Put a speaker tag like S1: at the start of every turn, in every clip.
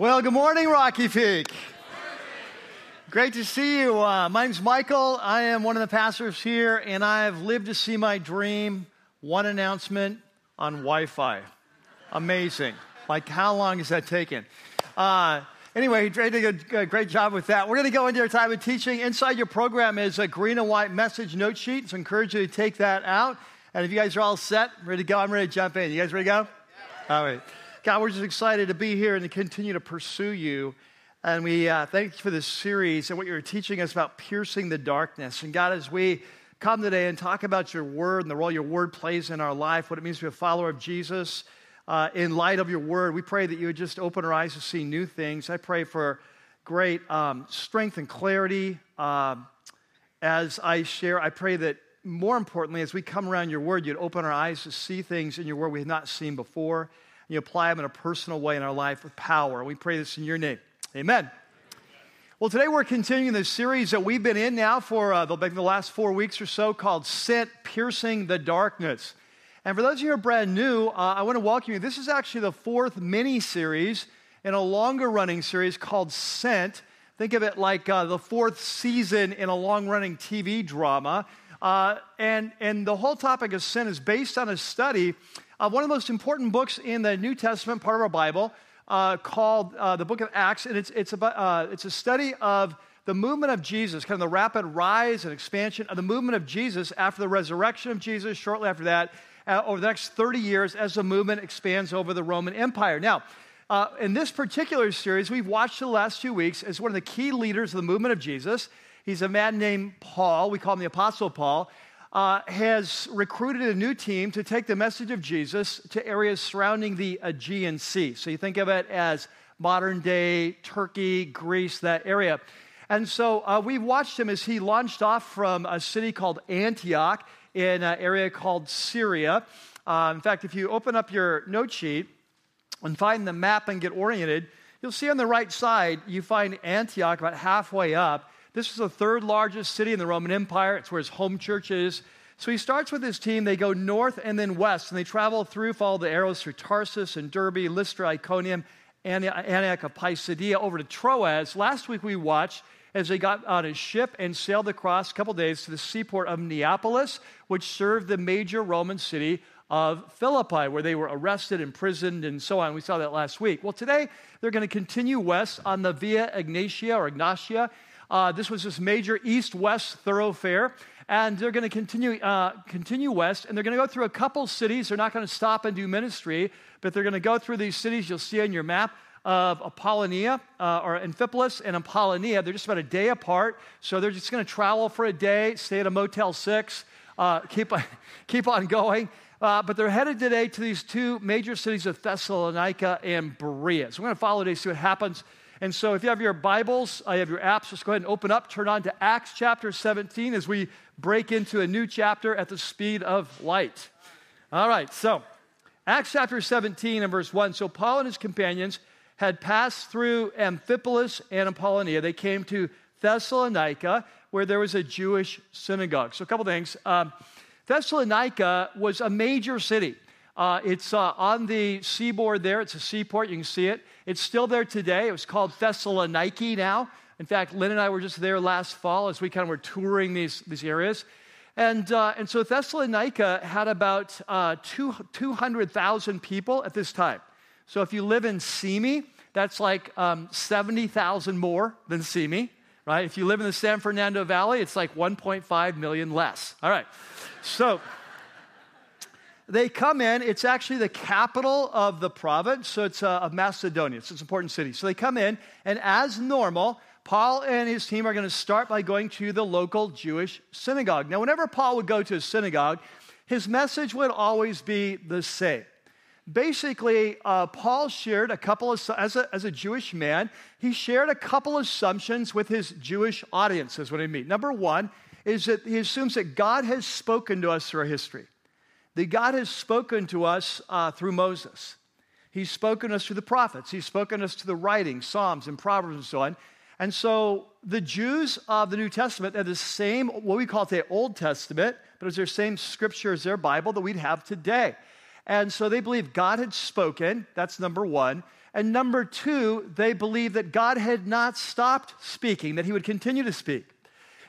S1: Well, good morning, Rocky Peak. Great to see you. Uh, my name's Michael. I am one of the pastors here, and I have lived to see my dream. One announcement on Wi Fi. Amazing. Like, how long has that taken? Uh, anyway, Dre did a great job with that. We're going to go into our time of teaching. Inside your program is a green and white message note sheet, so I encourage you to take that out. And if you guys are all set, ready to go, I'm ready to jump in. You guys ready to go? All right. God, we're just excited to be here and to continue to pursue you. And we uh, thank you for this series and what you're teaching us about piercing the darkness. And God, as we come today and talk about your word and the role your word plays in our life, what it means to be a follower of Jesus, uh, in light of your word, we pray that you would just open our eyes to see new things. I pray for great um, strength and clarity um, as I share. I pray that more importantly, as we come around your word, you'd open our eyes to see things in your word we have not seen before you apply them in a personal way in our life with power. We pray this in your name. Amen. Well, today we're continuing the series that we've been in now for uh, the, the last four weeks or so called Sent Piercing the Darkness. And for those of you who are brand new, uh, I want to welcome you. This is actually the fourth mini series in a longer running series called Sent. Think of it like uh, the fourth season in a long running TV drama. Uh, and, and the whole topic of Sent is based on a study uh, one of the most important books in the New Testament, part of our Bible, uh, called uh, the book of Acts. And it's, it's, about, uh, it's a study of the movement of Jesus, kind of the rapid rise and expansion of the movement of Jesus after the resurrection of Jesus, shortly after that, uh, over the next 30 years as the movement expands over the Roman Empire. Now, uh, in this particular series, we've watched the last few weeks as one of the key leaders of the movement of Jesus. He's a man named Paul. We call him the Apostle Paul uh, has recruited a new team to take the message of Jesus to areas surrounding the Aegean Sea. So you think of it as modern day Turkey, Greece, that area. And so uh, we watched him as he launched off from a city called Antioch in an area called Syria. Uh, in fact, if you open up your note sheet and find the map and get oriented, you'll see on the right side, you find Antioch about halfway up. This was the third largest city in the Roman Empire. It's where his home church is. So he starts with his team. They go north and then west, and they travel through, follow the arrows through Tarsus and Derbe, Lystra, Iconium, Antioch of Pisidia, over to Troas. Last week we watched as they got on a ship and sailed across a couple days to the seaport of Neapolis, which served the major Roman city of Philippi, where they were arrested, imprisoned, and so on. We saw that last week. Well, today they're going to continue west on the Via Ignatia or Ignatia, uh, this was this major east west thoroughfare. And they're going to continue, uh, continue west, and they're going to go through a couple cities. They're not going to stop and do ministry, but they're going to go through these cities you'll see on your map of Apollonia uh, or Amphipolis and Apollonia. They're just about a day apart, so they're just going to travel for a day, stay at a Motel 6, uh, keep, on, keep on going. Uh, but they're headed today to these two major cities of Thessalonica and Berea. So we're going to follow today, see what happens and so if you have your Bibles, I have your apps, just go ahead and open up, turn on to Acts chapter 17 as we break into a new chapter at the speed of light. All right, so Acts chapter 17 and verse 1. So Paul and his companions had passed through Amphipolis and Apollonia. They came to Thessalonica, where there was a Jewish synagogue. So, a couple things. Um, Thessalonica was a major city. Uh, it's uh, on the seaboard there. It's a seaport. You can see it. It's still there today. It was called Thessaloniki now. In fact, Lynn and I were just there last fall as we kind of were touring these, these areas. And, uh, and so Thessalonica had about uh, 200,000 people at this time. So if you live in Simi, that's like um, 70,000 more than Simi, right? If you live in the San Fernando Valley, it's like 1.5 million less. All right. So they come in. It's actually the capital of the province, so it's uh, of Macedonia. It's an important city. So they come in, and as normal, Paul and his team are going to start by going to the local Jewish synagogue. Now, whenever Paul would go to a synagogue, his message would always be the same. Basically, uh, Paul shared a couple of, as a, as a Jewish man, he shared a couple of assumptions with his Jewish audiences when he meet. Number one is that he assumes that God has spoken to us through our history that God has spoken to us uh, through Moses. He's spoken to us through the prophets. He's spoken to us to the writings, Psalms and Proverbs and so on. And so the Jews of the New Testament had the same, what we call the Old Testament, but it's their same scripture as their Bible that we'd have today. And so they believe God had spoken. That's number one. And number two, they believed that God had not stopped speaking, that he would continue to speak.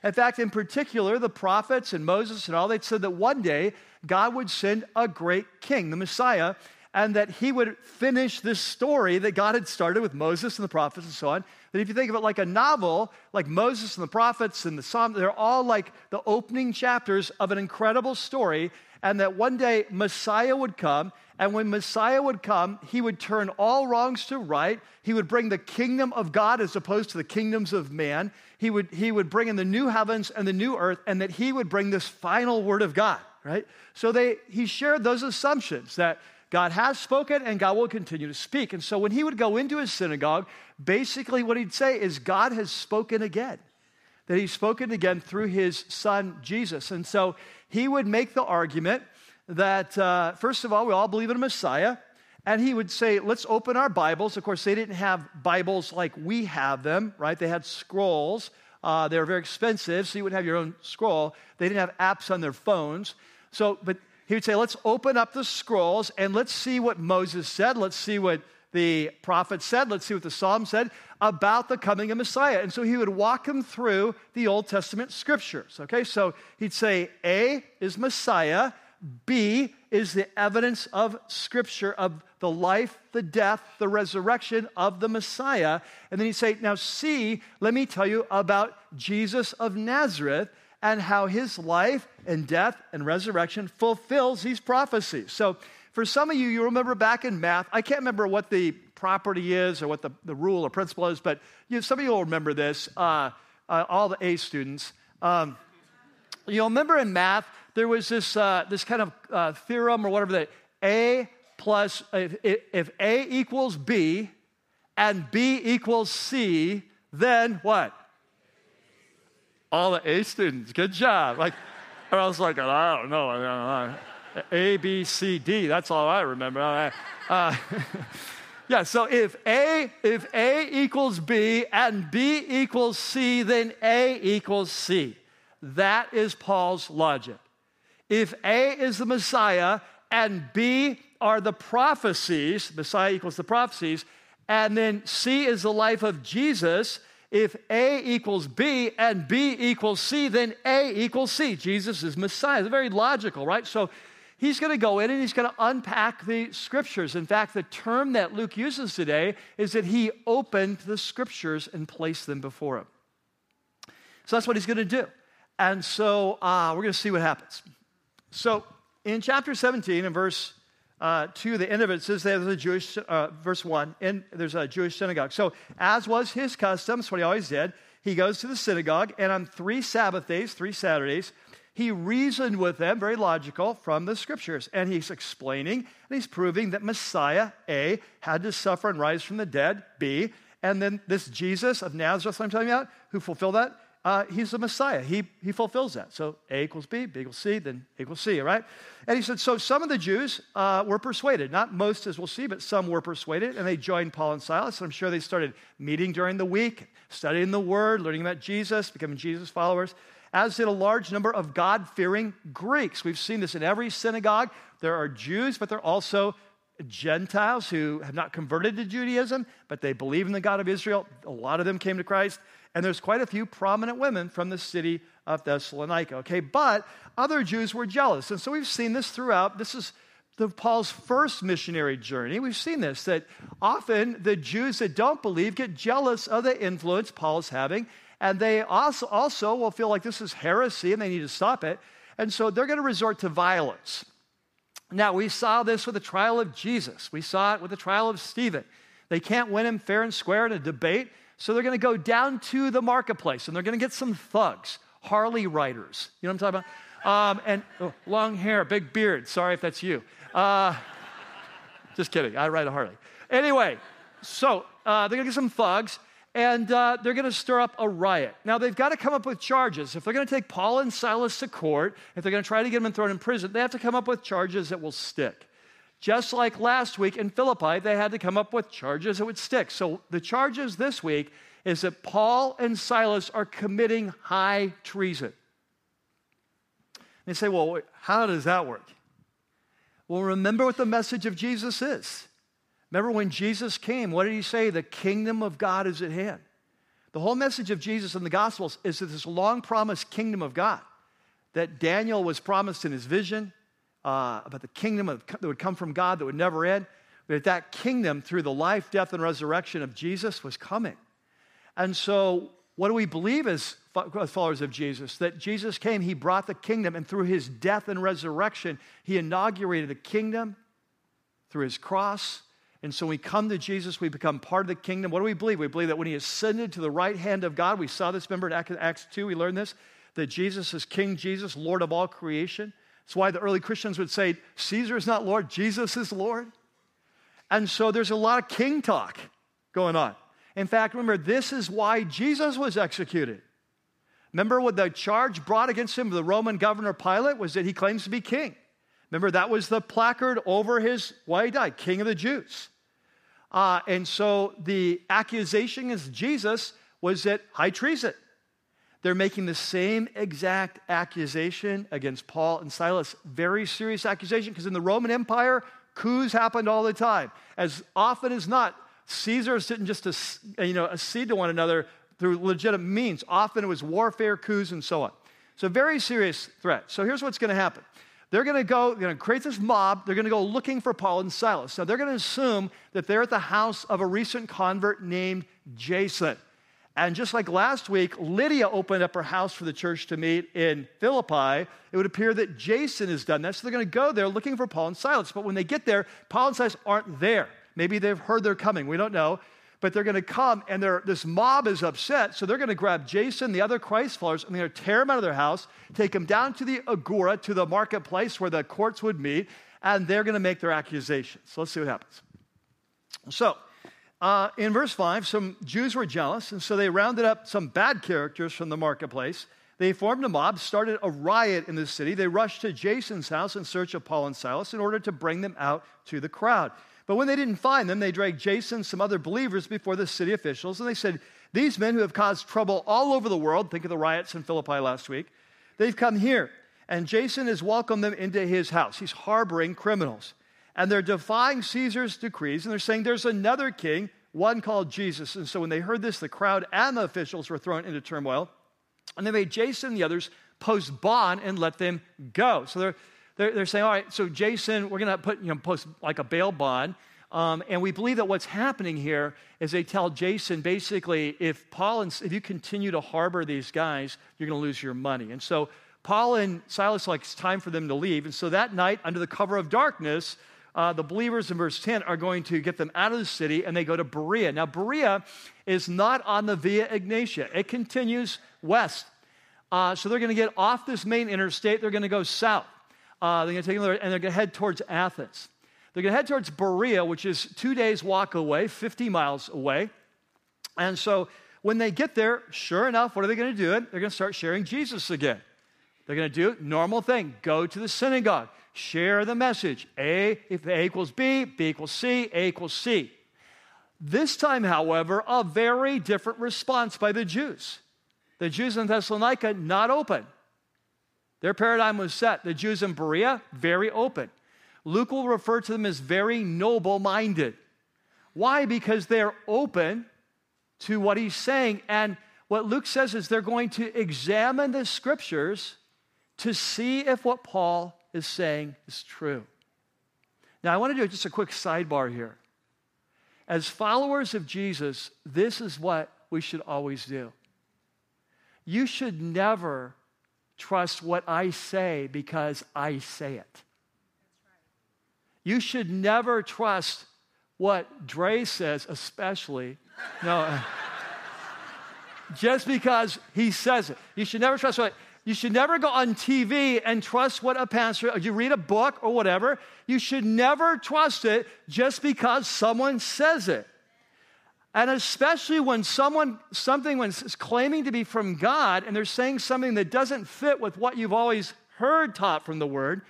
S1: In fact, in particular, the prophets and Moses and all, they said that one day God would send a great king, the Messiah, and that he would finish this story that God had started with Moses and the prophets and so on. That if you think of it like a novel, like Moses and the prophets and the Psalms, they're all like the opening chapters of an incredible story. And that one day Messiah would come, and when Messiah would come, he would turn all wrongs to right. He would bring the kingdom of God as opposed to the kingdoms of man. He would, he would bring in the new heavens and the new earth, and that he would bring this final word of God, right? So they, he shared those assumptions that God has spoken and God will continue to speak. And so when he would go into his synagogue, basically what he'd say is, God has spoken again. That he's spoken again through his son Jesus. And so he would make the argument that, uh, first of all, we all believe in a Messiah. And he would say, let's open our Bibles. Of course, they didn't have Bibles like we have them, right? They had scrolls. Uh, they were very expensive, so you would have your own scroll. They didn't have apps on their phones. So, but he would say, let's open up the scrolls and let's see what Moses said. Let's see what the prophet said. Let's see what the psalm said about the coming of Messiah. And so he would walk him through the Old Testament scriptures. Okay, so he'd say A is Messiah, B is the evidence of scripture of the life, the death, the resurrection of the Messiah. And then he'd say, Now, C, let me tell you about Jesus of Nazareth and how his life and death and resurrection fulfills these prophecies. So, for some of you, you remember back in math, I can't remember what the property is or what the, the rule or principle is, but you know, some of you will remember this, uh, uh, all the A students. Um, you'll remember in math, there was this, uh, this kind of uh, theorem or whatever that A plus, if, if A equals B and B equals C, then what? all the A students. Good job. Like, I was like, I don't know. A, B, C, D. That's all I remember. Uh, yeah. So if A if A equals B and B equals C, then A equals C. That is Paul's logic. If A is the Messiah and B are the prophecies, Messiah equals the prophecies, and then C is the life of Jesus if A equals B and B equals C, then A equals C. Jesus is Messiah. It's very logical, right? So he's going to go in and he's going to unpack the scriptures. In fact, the term that Luke uses today is that he opened the scriptures and placed them before him. So that's what he's going to do. And so uh, we're going to see what happens. So in chapter 17 and verse uh, to the end of it, says there's a Jewish, uh, verse 1, and there's a Jewish synagogue. So, as was his custom, that's what he always did, he goes to the synagogue, and on three Sabbath days, three Saturdays, he reasoned with them, very logical, from the scriptures. And he's explaining and he's proving that Messiah, A, had to suffer and rise from the dead, B, and then this Jesus of Nazareth, I'm talking about, who fulfilled that, uh, he's the Messiah. He, he fulfills that. So A equals B, B equals C, then A equals C, all right? And he said, so some of the Jews uh, were persuaded. Not most, as we'll see, but some were persuaded, and they joined Paul and Silas. And I'm sure they started meeting during the week, studying the Word, learning about Jesus, becoming Jesus followers, as did a large number of God fearing Greeks. We've seen this in every synagogue. There are Jews, but there are also Gentiles who have not converted to Judaism, but they believe in the God of Israel. A lot of them came to Christ. And there's quite a few prominent women from the city of Thessalonica, okay? But other Jews were jealous. And so we've seen this throughout. This is the, Paul's first missionary journey. We've seen this, that often the Jews that don't believe get jealous of the influence Paul's having. And they also, also will feel like this is heresy and they need to stop it. And so they're going to resort to violence. Now, we saw this with the trial of Jesus. We saw it with the trial of Stephen. They can't win him fair and square in a debate. So they're going to go down to the marketplace and they're going to get some thugs, Harley riders. You know what I'm talking about? Um, and oh, long hair, big beard. Sorry if that's you. Uh, just kidding. I ride a Harley. Anyway, so uh, they're going to get some thugs and uh, they're going to stir up a riot. Now, they've got to come up with charges. If they're going to take Paul and Silas to court, if they're going to try to get them thrown in prison, they have to come up with charges that will stick. Just like last week in Philippi, they had to come up with charges that would stick. So the charges this week is that Paul and Silas are committing high treason. They say, well, how does that work? Well, remember what the message of Jesus is Remember when Jesus came, what did he say? The kingdom of God is at hand. The whole message of Jesus in the Gospels is that this long promised kingdom of God that Daniel was promised in his vision uh, about the kingdom of, that would come from God that would never end. But that kingdom, through the life, death, and resurrection of Jesus, was coming. And so, what do we believe as followers of Jesus? That Jesus came, he brought the kingdom, and through his death and resurrection, he inaugurated the kingdom through his cross. And so we come to Jesus, we become part of the kingdom. What do we believe? We believe that when he ascended to the right hand of God, we saw this, remember in Acts 2, we learned this, that Jesus is King Jesus, Lord of all creation. That's why the early Christians would say, Caesar is not Lord, Jesus is Lord. And so there's a lot of king talk going on. In fact, remember, this is why Jesus was executed. Remember what the charge brought against him, the Roman governor Pilate, was that he claims to be king. Remember, that was the placard over his, why he died, King of the Jews. Uh, and so the accusation against Jesus was that high treason. They're making the same exact accusation against Paul and Silas. Very serious accusation because in the Roman Empire, coups happened all the time. As often as not, Caesars didn't just you know, accede to one another through legitimate means. Often it was warfare, coups, and so on. So, very serious threat. So, here's what's going to happen they're going to go, they're going to create this mob. They're going to go looking for Paul and Silas. So, they're going to assume that they're at the house of a recent convert named Jason. And just like last week, Lydia opened up her house for the church to meet in Philippi. It would appear that Jason has done that. So they're going to go there looking for Paul and Silas. But when they get there, Paul and Silas aren't there. Maybe they've heard they're coming. We don't know. But they're going to come, and this mob is upset. So they're going to grab Jason, the other Christ followers, and they're going to tear him out of their house, take him down to the agora, to the marketplace where the courts would meet, and they're going to make their accusations. So let's see what happens. So, uh, in verse 5, some Jews were jealous, and so they rounded up some bad characters from the marketplace. They formed a mob, started a riot in the city. They rushed to Jason's house in search of Paul and Silas in order to bring them out to the crowd. But when they didn't find them, they dragged Jason and some other believers before the city officials, and they said, These men who have caused trouble all over the world, think of the riots in Philippi last week, they've come here, and Jason has welcomed them into his house. He's harboring criminals and they're defying Caesar's decrees, and they're saying there's another king, one called Jesus. And so when they heard this, the crowd and the officials were thrown into turmoil, and they made Jason and the others post bond and let them go. So they're, they're, they're saying, all right, so Jason, we're going to put, you know, post like a bail bond. Um, and we believe that what's happening here is they tell Jason basically, if Paul and if you continue to harbor these guys, you're going to lose your money. And so Paul and Silas like it's time for them to leave. And so that night, under the cover of darkness, uh, the believers in verse 10 are going to get them out of the city and they go to Berea. Now, Berea is not on the Via Ignatia, it continues west. Uh, so they're going to get off this main interstate, they're going to go south. Uh, they're going to take another, and they're going to head towards Athens. They're going to head towards Berea, which is two days' walk away, 50 miles away. And so when they get there, sure enough, what are they going to do? They're going to start sharing Jesus again. They're going to do normal thing go to the synagogue share the message. A, if A equals B, B equals C, A equals C. This time, however, a very different response by the Jews. The Jews in Thessalonica, not open. Their paradigm was set. The Jews in Berea, very open. Luke will refer to them as very noble minded. Why? Because they're open to what he's saying. And what Luke says is they're going to examine the scriptures to see if what Paul is saying is true. Now, I want to do just a quick sidebar here. As followers of Jesus, this is what we should always do. You should never trust what I say because I say it. You should never trust what Dre says, especially. No, uh, just because he says it. You should never trust what you should never go on TV and trust what a pastor, you read a book or whatever, you should never trust it just because someone says it. And especially when someone, something when is claiming to be from God and they're saying something that doesn't fit with what you've always heard taught from the Word,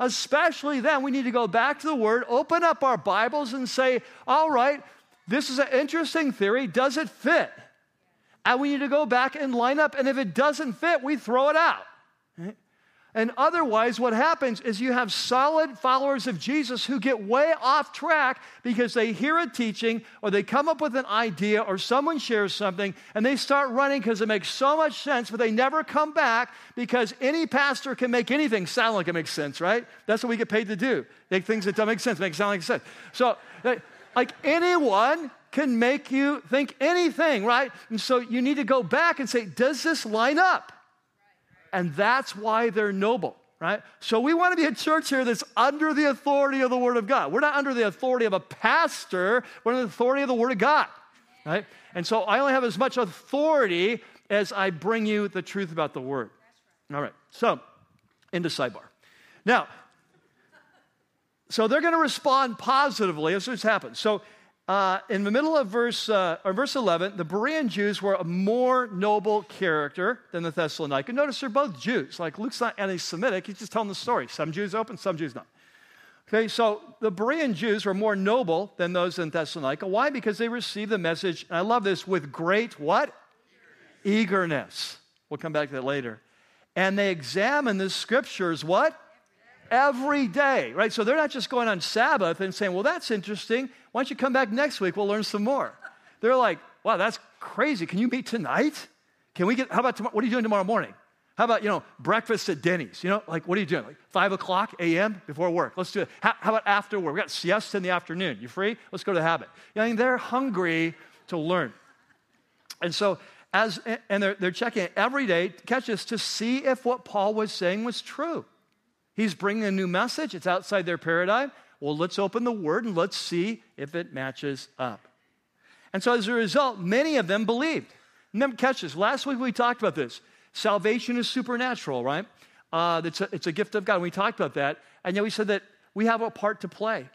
S1: especially then we need to go back to the Word, open up our Bibles and say, all right, this is an interesting theory. Does it fit? and we need to go back and line up. And if it doesn't fit, we throw it out. And otherwise, what happens is you have solid followers of Jesus who get way off track because they hear a teaching or they come up with an idea or someone shares something and they start running because it makes so much sense, but they never come back because any pastor can make anything sound like it makes sense, right? That's what we get paid to do. Make things that don't make sense, make it sound like sense. So, uh, like anyone can make you think anything, right? And so you need to go back and say, does this line up? And that's why they're noble, right? So we want to be a church here that's under the authority of the Word of God. We're not under the authority of a pastor, we're under the authority of the Word of God, right? And so I only have as much authority as I bring you the truth about the Word. All right, so into sidebar. Now, so they're going to respond positively as this happens. So uh, in the middle of verse, uh, or verse 11, the Berean Jews were a more noble character than the Thessalonica. Notice they're both Jews. Like Luke's not anti Semitic, he's just telling the story. Some Jews open, some Jews not. Okay, so the Berean Jews were more noble than those in Thessalonica. Why? Because they received the message, and I love this, with great what? Eagerness. Eagerness. We'll come back to that later. And they examined the scriptures what? Every day, right? So they're not just going on Sabbath and saying, well, that's interesting. Why don't you come back next week? We'll learn some more. They're like, wow, that's crazy. Can you meet tonight? Can we get, how about tomorrow? What are you doing tomorrow morning? How about, you know, breakfast at Denny's? You know, like, what are you doing? Like, 5 o'clock a.m. before work. Let's do it. How, how, about after work? We got siesta in the afternoon. You free? Let's go to the habit. You know, I mean, they're hungry to learn. And so, as, and they're, they're checking every day, catch this, to see if what Paul was saying was true. He's bringing a new message, it's outside their paradigm. Well, let's open the word and let's see if it matches up. And so as a result, many of them believed. Remember, catch this. Last week we talked about this. Salvation is supernatural, right? Uh, it's, a, it's a gift of God. We talked about that. And yet we said that we have a part to play.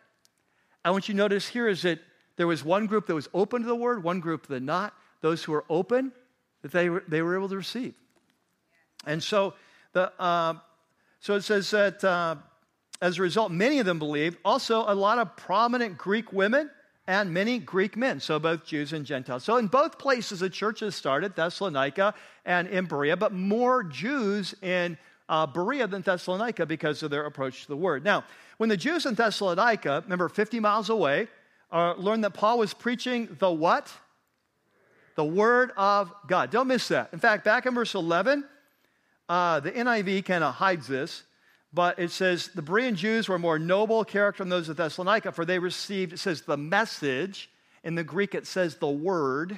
S1: And what you notice here is that there was one group that was open to the word, one group that not. Those who were open, that they were, they were able to receive. And so the, uh, so it says that uh, as a result, many of them believed. Also, a lot of prominent Greek women and many Greek men, so both Jews and Gentiles. So in both places, the churches started, Thessalonica and in Berea, but more Jews in uh, Berea than Thessalonica because of their approach to the word. Now, when the Jews in Thessalonica, remember 50 miles away, uh, learned that Paul was preaching the what? The word of God. Don't miss that. In fact, back in verse 11, uh, the NIV kind of hides this, but it says the Berean Jews were more noble character than those of Thessalonica, for they received, it says the message. In the Greek, it says the word.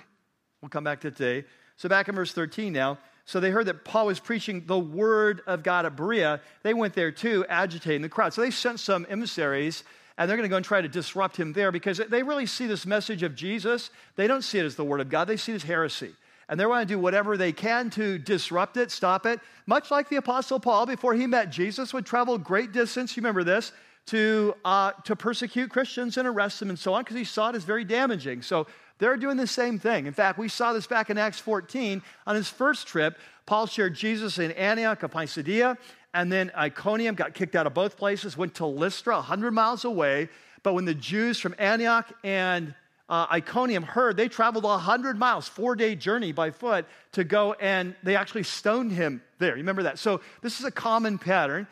S1: We'll come back to today. So back in verse 13 now. So they heard that Paul was preaching the word of God at Berea. They went there too, agitating the crowd. So they sent some emissaries, and they're going to go and try to disrupt him there because they really see this message of Jesus. They don't see it as the word of God, they see it as heresy and they want to do whatever they can to disrupt it, stop it. Much like the Apostle Paul, before he met Jesus, would travel great distance, you remember this, to, uh, to persecute Christians and arrest them and so on, because he saw it as very damaging. So they're doing the same thing. In fact, we saw this back in Acts 14. On his first trip, Paul shared Jesus in Antioch of Pisidia, and then Iconium got kicked out of both places, went to Lystra, 100 miles away. But when the Jews from Antioch and uh, Iconium heard, they traveled 100 miles, four day journey by foot to go and they actually stoned him there. Remember that? So this is a common pattern.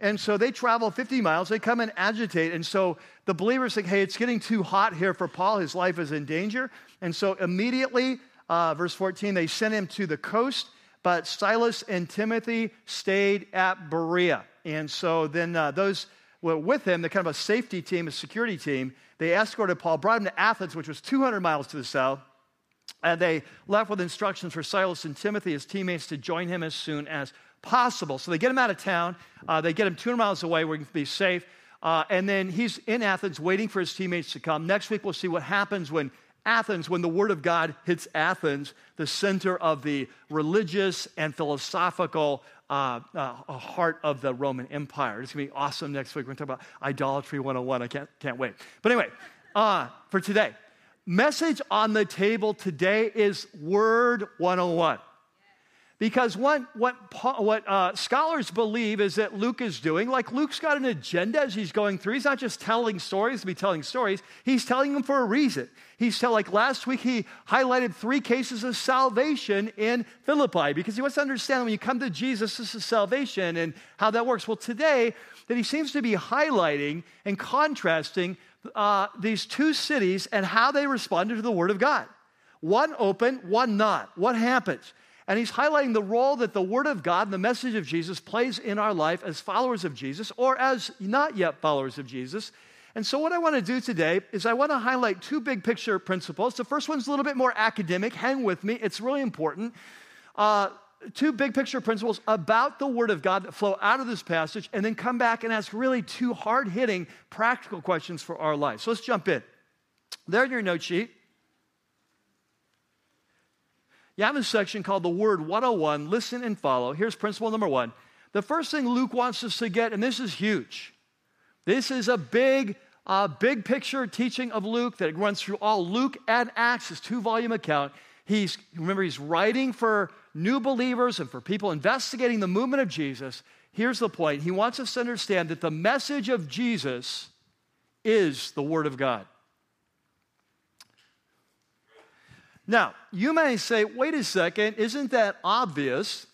S1: And so they travel 50 miles, they come and agitate. And so the believers think, hey, it's getting too hot here for Paul. His life is in danger. And so immediately, uh, verse 14, they sent him to the coast, but Silas and Timothy stayed at Berea. And so then uh, those with him, the kind of a safety team, a security team, they escorted Paul, brought him to Athens, which was 200 miles to the south, and they left with instructions for Silas and Timothy, his teammates, to join him as soon as possible. So they get him out of town. Uh, they get him 200 miles away where he can be safe. Uh, and then he's in Athens waiting for his teammates to come. Next week, we'll see what happens when Athens, when the Word of God hits Athens, the center of the religious and philosophical uh, uh, heart of the Roman Empire. It's going to be awesome next week. We're going to talk about idolatry 101. I can't, can't wait. But anyway, uh, for today, message on the table today is Word 101. Because one, what, what uh, scholars believe is that Luke is doing, like Luke's got an agenda as he's going through. He's not just telling stories to be telling stories, he's telling them for a reason. He's telling, like last week, he highlighted three cases of salvation in Philippi because he wants to understand when you come to Jesus, this is salvation and how that works. Well, today, that he seems to be highlighting and contrasting uh, these two cities and how they responded to the Word of God. One open, one not. What happens? And he's highlighting the role that the Word of God and the message of Jesus plays in our life as followers of Jesus or as not yet followers of Jesus. And so, what I want to do today is I want to highlight two big picture principles. The first one's a little bit more academic. Hang with me, it's really important. Uh, two big picture principles about the Word of God that flow out of this passage, and then come back and ask really two hard hitting practical questions for our lives. So, let's jump in. There in your note sheet, you have a section called the Word 101 Listen and Follow. Here's principle number one. The first thing Luke wants us to get, and this is huge, this is a big, uh, big picture teaching of Luke that runs through all Luke and Acts, his two volume account. He's, remember, he's writing for new believers and for people investigating the movement of Jesus. Here's the point He wants us to understand that the message of Jesus is the Word of God. Now, you may say, wait a second, isn't that obvious?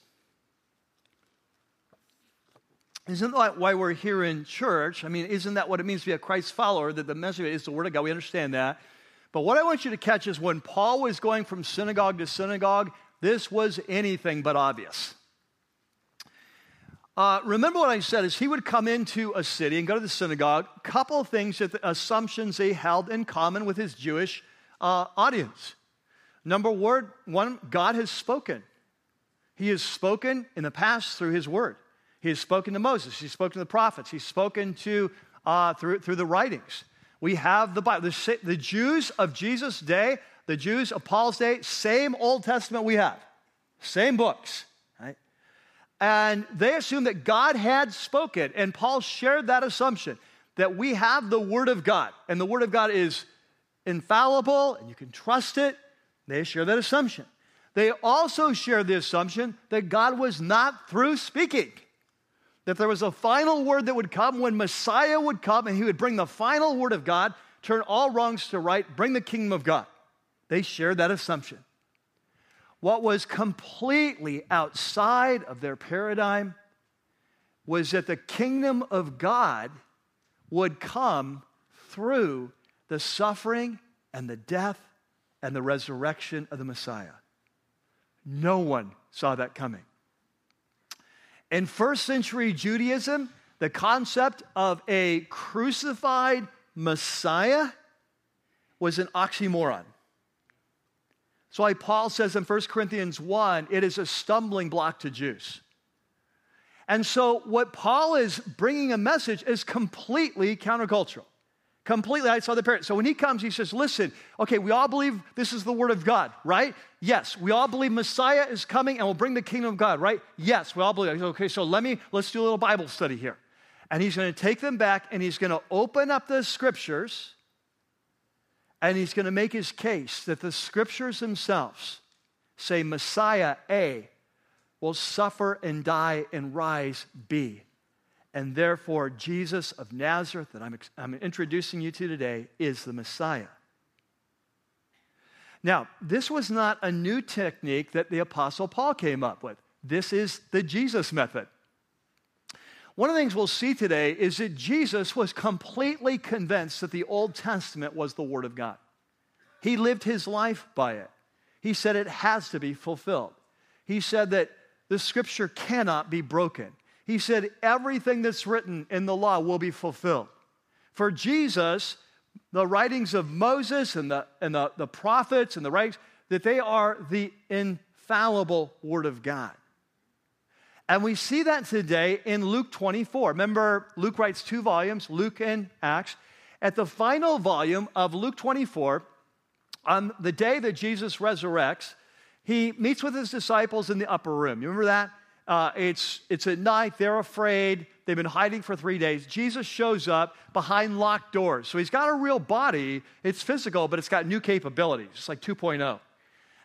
S1: Isn't that why we're here in church? I mean, isn't that what it means to be a Christ follower? That the message is the Word of God. We understand that. But what I want you to catch is when Paul was going from synagogue to synagogue, this was anything but obvious. Uh, remember what I said is he would come into a city and go to the synagogue. Couple things that the assumptions they held in common with his Jewish uh, audience. Number one, God has spoken. He has spoken in the past through His Word. He has spoken to Moses. He's spoken to the prophets. He's spoken to uh, through, through the writings. We have the Bible. The, the Jews of Jesus' day, the Jews of Paul's day, same Old Testament we have, same books, right? And they assume that God had spoken, and Paul shared that assumption that we have the Word of God, and the Word of God is infallible, and you can trust it, they share that assumption. They also share the assumption that God was not through speaking, that there was a final word that would come when Messiah would come and he would bring the final word of God, turn all wrongs to right, bring the kingdom of God. They shared that assumption. What was completely outside of their paradigm was that the kingdom of God would come through the suffering and the death and the resurrection of the Messiah. No one saw that coming. In first century Judaism, the concept of a crucified Messiah was an oxymoron. That's why Paul says in 1 Corinthians 1 it is a stumbling block to Jews. And so, what Paul is bringing a message is completely countercultural. Completely I saw the parent. So when he comes, he says, Listen, okay, we all believe this is the word of God, right? Yes. We all believe Messiah is coming and will bring the kingdom of God, right? Yes, we all believe. Okay, so let me, let's do a little Bible study here. And he's going to take them back and he's going to open up the scriptures and he's going to make his case that the scriptures themselves say Messiah, A, will suffer and die and rise, B and therefore, Jesus of Nazareth, that I'm, I'm introducing you to today, is the Messiah. Now, this was not a new technique that the Apostle Paul came up with. This is the Jesus method. One of the things we'll see today is that Jesus was completely convinced that the Old Testament was the Word of God. He lived his life by it. He said it has to be fulfilled. He said that the scripture cannot be broken. He said, everything that's written in the law will be fulfilled. For Jesus, the writings of Moses and the, and the, the prophets and the writings, that they are the infallible Word of God. And we see that today in Luke 24. Remember, Luke writes two volumes, Luke and Acts. At the final volume of Luke 24, on the day that Jesus resurrects, he meets with his disciples in the upper room. You remember that? Uh, it's, it's at night. They're afraid. They've been hiding for three days. Jesus shows up behind locked doors. So he's got a real body. It's physical, but it's got new capabilities. It's like 2.0.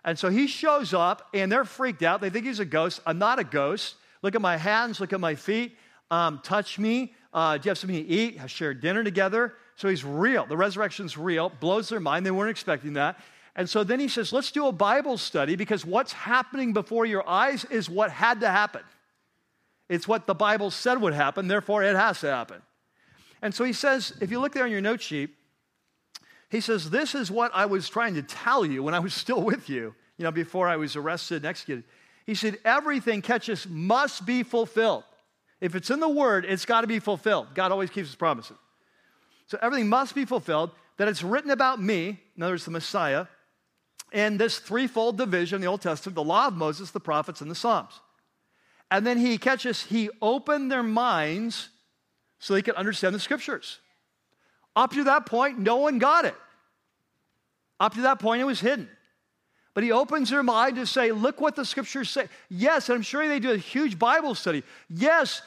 S1: And so he shows up, and they're freaked out. They think he's a ghost. I'm not a ghost. Look at my hands, look at my feet, um, touch me. Uh, do you have something to eat? Have shared dinner together. So he's real. The resurrection's real. Blows their mind. They weren't expecting that. And so then he says, let's do a Bible study because what's happening before your eyes is what had to happen. It's what the Bible said would happen, therefore it has to happen. And so he says, if you look there on your note sheet, he says, This is what I was trying to tell you when I was still with you, you know, before I was arrested and executed. He said, Everything catches must be fulfilled. If it's in the word, it's got to be fulfilled. God always keeps his promises. So everything must be fulfilled, that it's written about me, in other words, the Messiah, in this threefold division the Old Testament the law of Moses, the prophets, and the Psalms. And then he catches, he opened their minds so they could understand the scriptures. Up to that point, no one got it. Up to that point, it was hidden. But he opens their mind to say, look what the scriptures say. Yes, I'm sure they do a huge Bible study. Yes,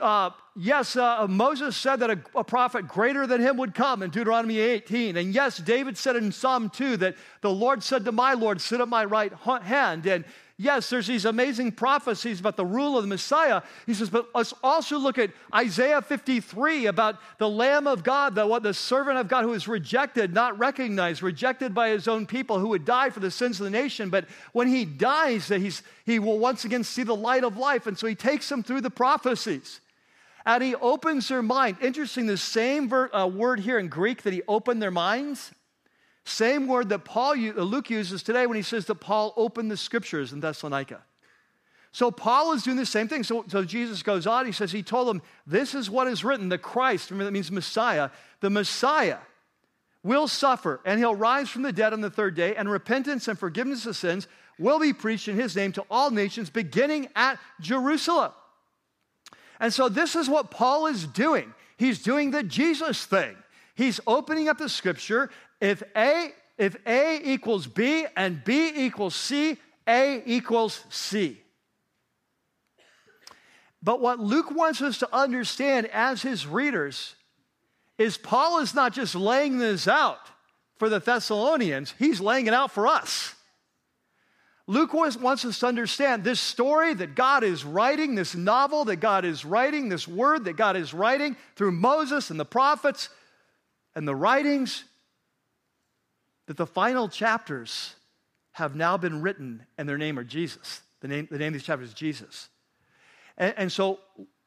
S1: uh, yes, uh, Moses said that a, a, prophet greater than him would come in Deuteronomy 18. And yes, David said in Psalm 2 that the Lord said to my Lord, Sit at my right hand. And Yes, there's these amazing prophecies about the rule of the Messiah. He says, but let's also look at Isaiah 53 about the Lamb of God, the, what, the servant of God who is rejected, not recognized, rejected by his own people, who would die for the sins of the nation. But when he dies, that he's, he will once again see the light of life. And so he takes them through the prophecies. And he opens their mind. Interesting, the same ver- uh, word here in Greek that he opened their minds same word that Paul, uh, Luke uses today when he says that Paul opened the scriptures in Thessalonica. So Paul is doing the same thing. So, so Jesus goes on, he says, he told them, this is what is written, the Christ, remember that means Messiah, the Messiah will suffer and he'll rise from the dead on the third day and repentance and forgiveness of sins will be preached in his name to all nations beginning at Jerusalem. And so this is what Paul is doing. He's doing the Jesus thing. He's opening up the scripture if A, if A equals B and B equals C, A equals C. But what Luke wants us to understand as his readers is Paul is not just laying this out for the Thessalonians, he's laying it out for us. Luke wants us to understand this story that God is writing, this novel that God is writing, this word that God is writing through Moses and the prophets and the writings that the final chapters have now been written and their name are Jesus. The name, the name of these chapters is Jesus. And, and so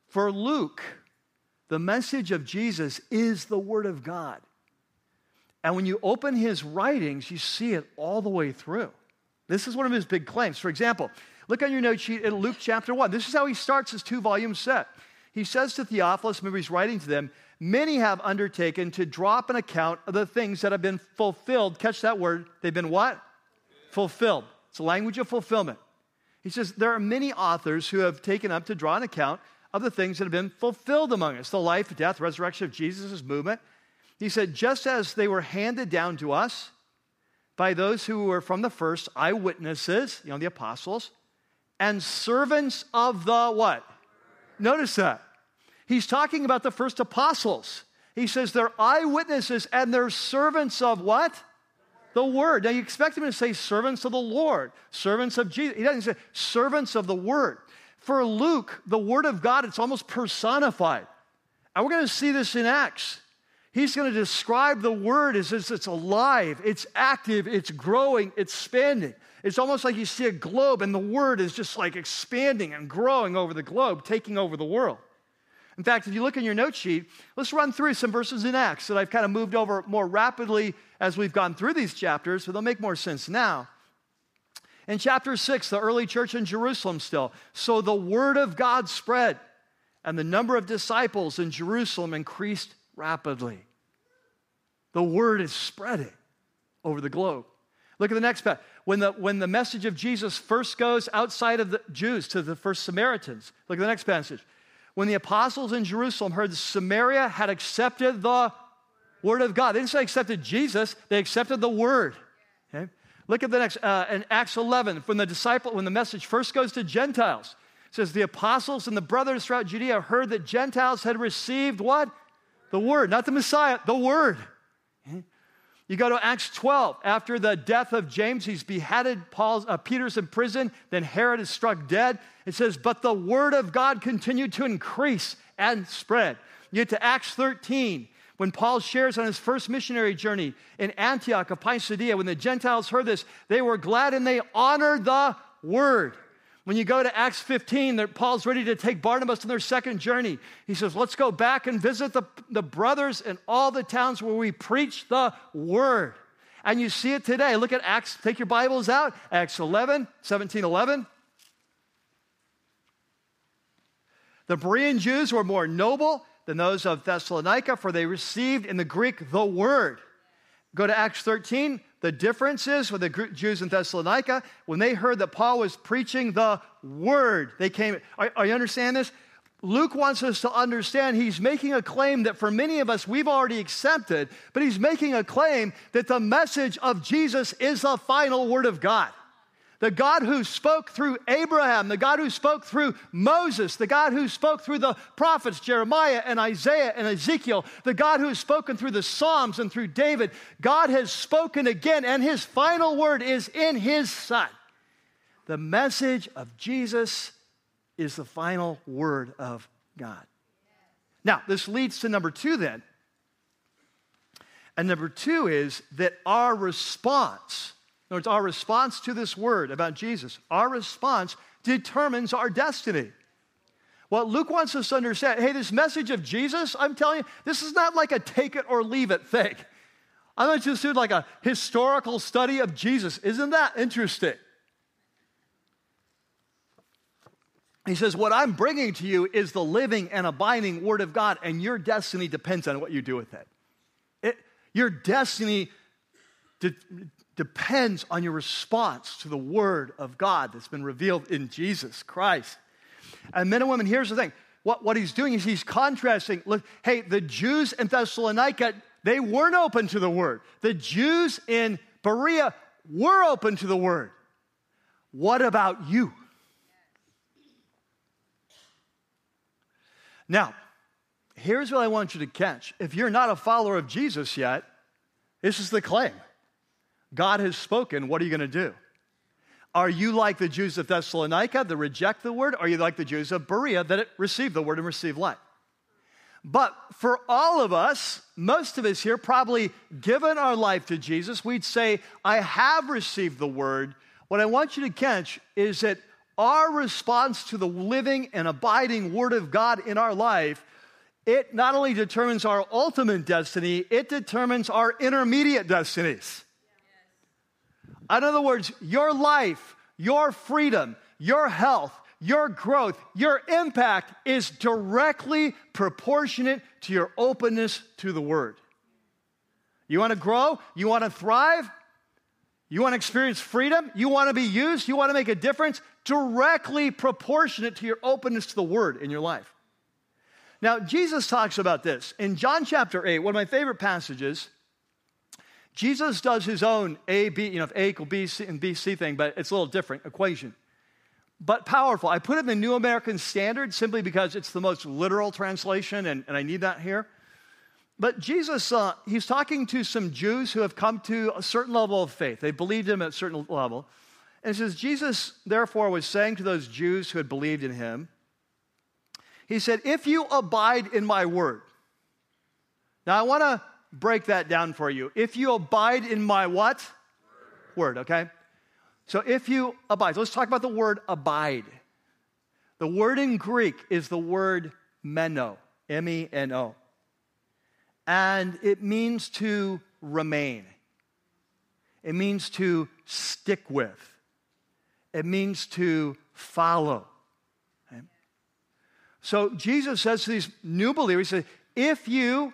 S1: for Luke, the message of Jesus is the Word of God. And when you open his writings, you see it all the way through. This is one of his big claims. For example, look on your note sheet in Luke chapter 1. This is how he starts his two volume set. He says to Theophilus, remember he's writing to them, many have undertaken to drop an account of the things that have been fulfilled. Catch that word. They've been what? Fulfilled. It's a language of fulfillment. He says there are many authors who have taken up to draw an account of the things that have been fulfilled among us the life, death, resurrection of Jesus' movement. He said, just as they were handed down to us by those who were from the first eyewitnesses, you know, the apostles, and servants of the what? Notice that. He's talking about the first apostles. He says they're eyewitnesses and they're servants of what? The word. Now you expect him to say servants of the Lord, servants of Jesus. He doesn't say servants of the word. For Luke, the word of God, it's almost personified. And we're going to see this in Acts. He's going to describe the word as, it's alive, it's active, it's growing, it's expanding. It's almost like you see a globe and the word is just like expanding and growing over the globe, taking over the world. In fact, if you look in your note sheet, let's run through some verses in Acts that I've kind of moved over more rapidly as we've gone through these chapters, so they'll make more sense now. In chapter 6, the early church in Jerusalem still. So the word of God spread, and the number of disciples in Jerusalem increased rapidly. The word is spreading over the globe. Look at the next part. When the, when the message of Jesus first goes outside of the Jews to the first Samaritans, look at the next passage when the apostles in Jerusalem heard that Samaria had accepted the word of God. They didn't say accepted Jesus, they accepted the word. Okay? Look at the next, uh, in Acts 11, when the disciple, when the message first goes to Gentiles, says the apostles and the brothers throughout Judea heard that Gentiles had received what? The word, not the Messiah, the word. You go to Acts 12. After the death of James, he's beheaded. Paul's, uh, Peter's in prison. Then Herod is struck dead. It says, But the word of God continued to increase and spread. You get to Acts 13, when Paul shares on his first missionary journey in Antioch of Pisidia. When the Gentiles heard this, they were glad and they honored the word. When you go to Acts 15, Paul's ready to take Barnabas on their second journey. He says, Let's go back and visit the, the brothers in all the towns where we preach the word. And you see it today. Look at Acts, take your Bibles out, Acts 11, 17, 11. The Berean Jews were more noble than those of Thessalonica, for they received in the Greek the word. Go to Acts 13. The difference is with the Jews in Thessalonica, when they heard that Paul was preaching the word, they came. Are, are you understand this? Luke wants us to understand he's making a claim that for many of us we've already accepted, but he's making a claim that the message of Jesus is the final word of God. The God who spoke through Abraham, the God who spoke through Moses, the God who spoke through the prophets, Jeremiah and Isaiah and Ezekiel, the God who has spoken through the Psalms and through David, God has spoken again, and his final word is in his Son. The message of Jesus is the final word of God. Now, this leads to number two then. And number two is that our response in other words, our response to this word about Jesus, our response determines our destiny. What Luke wants us to understand hey, this message of Jesus, I'm telling you, this is not like a take it or leave it thing. I want you to do like a historical study of Jesus. Isn't that interesting? He says, What I'm bringing to you is the living and abiding Word of God, and your destiny depends on what you do with it. it your destiny de- depends on your response to the Word of God that's been revealed in Jesus Christ. And men and women, here's the thing what, what he's doing is he's contrasting look, hey, the Jews in Thessalonica, they weren't open to the Word. The Jews in Berea were open to the Word. What about you? Now, here's what I want you to catch. If you're not a follower of Jesus yet, this is the claim. God has spoken. What are you going to do? Are you like the Jews of Thessalonica that reject the word? Or are you like the Jews of Berea that receive the word and receive life? But for all of us, most of us here, probably given our life to Jesus, we'd say, I have received the word. What I want you to catch is that our response to the living and abiding word of God in our life, it not only determines our ultimate destiny, it determines our intermediate destinies. In other words, your life, your freedom, your health, your growth, your impact is directly proportionate to your openness to the Word. You want to grow? You want to thrive? You want to experience freedom? You want to be used? You want to make a difference? Directly proportionate to your openness to the Word in your life. Now, Jesus talks about this in John chapter 8, one of my favorite passages. Jesus does his own A, B, you know, if A equal B C, and B, C thing, but it's a little different equation. But powerful. I put it in the New American Standard simply because it's the most literal translation, and, and I need that here. But Jesus, uh, he's talking to some Jews who have come to a certain level of faith. They believed him at a certain level. And it says, Jesus, therefore, was saying to those Jews who had believed in him, He said, If you abide in my word. Now, I want to break that down for you. If you abide in my what? Word, okay? So if you abide, so let's talk about the word abide. The word in Greek is the word meno, M E N O. And it means to remain, it means to stick with, it means to follow. Okay? So Jesus says to these new believers, He says, if you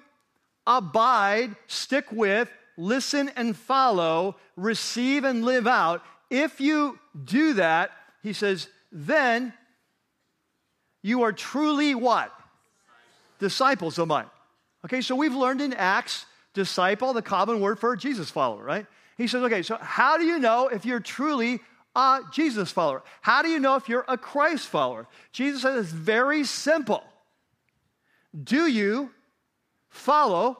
S1: abide, stick with, listen and follow, receive and live out. If you do that, he says, then you are truly what? Disciples of mine. Okay, so we've learned in Acts, disciple, the common word for a Jesus follower, right? He says, okay, so how do you know if you're truly a Jesus follower? How do you know if you're a Christ follower? Jesus says it's very simple. Do you follow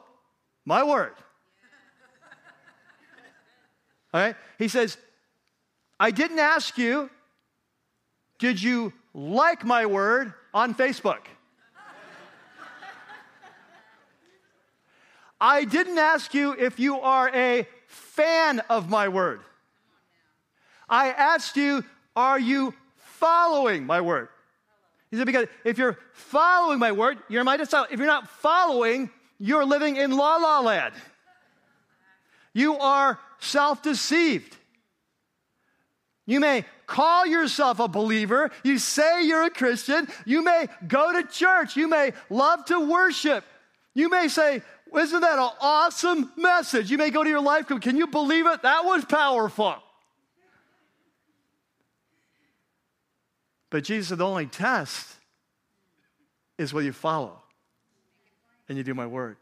S1: my word. All right? He says, I didn't ask you, did you like my word on Facebook? I didn't ask you if you are a fan of my word. I asked you, are you following my word? He said, because if you're following my word, you're my disciple. If you're not following, you're living in la la land. You are self deceived. You may call yourself a believer. You say you're a Christian. You may go to church. You may love to worship. You may say, Isn't that an awesome message? You may go to your life group. Can you believe it? That was powerful. But Jesus The only test is what you follow and you do my word.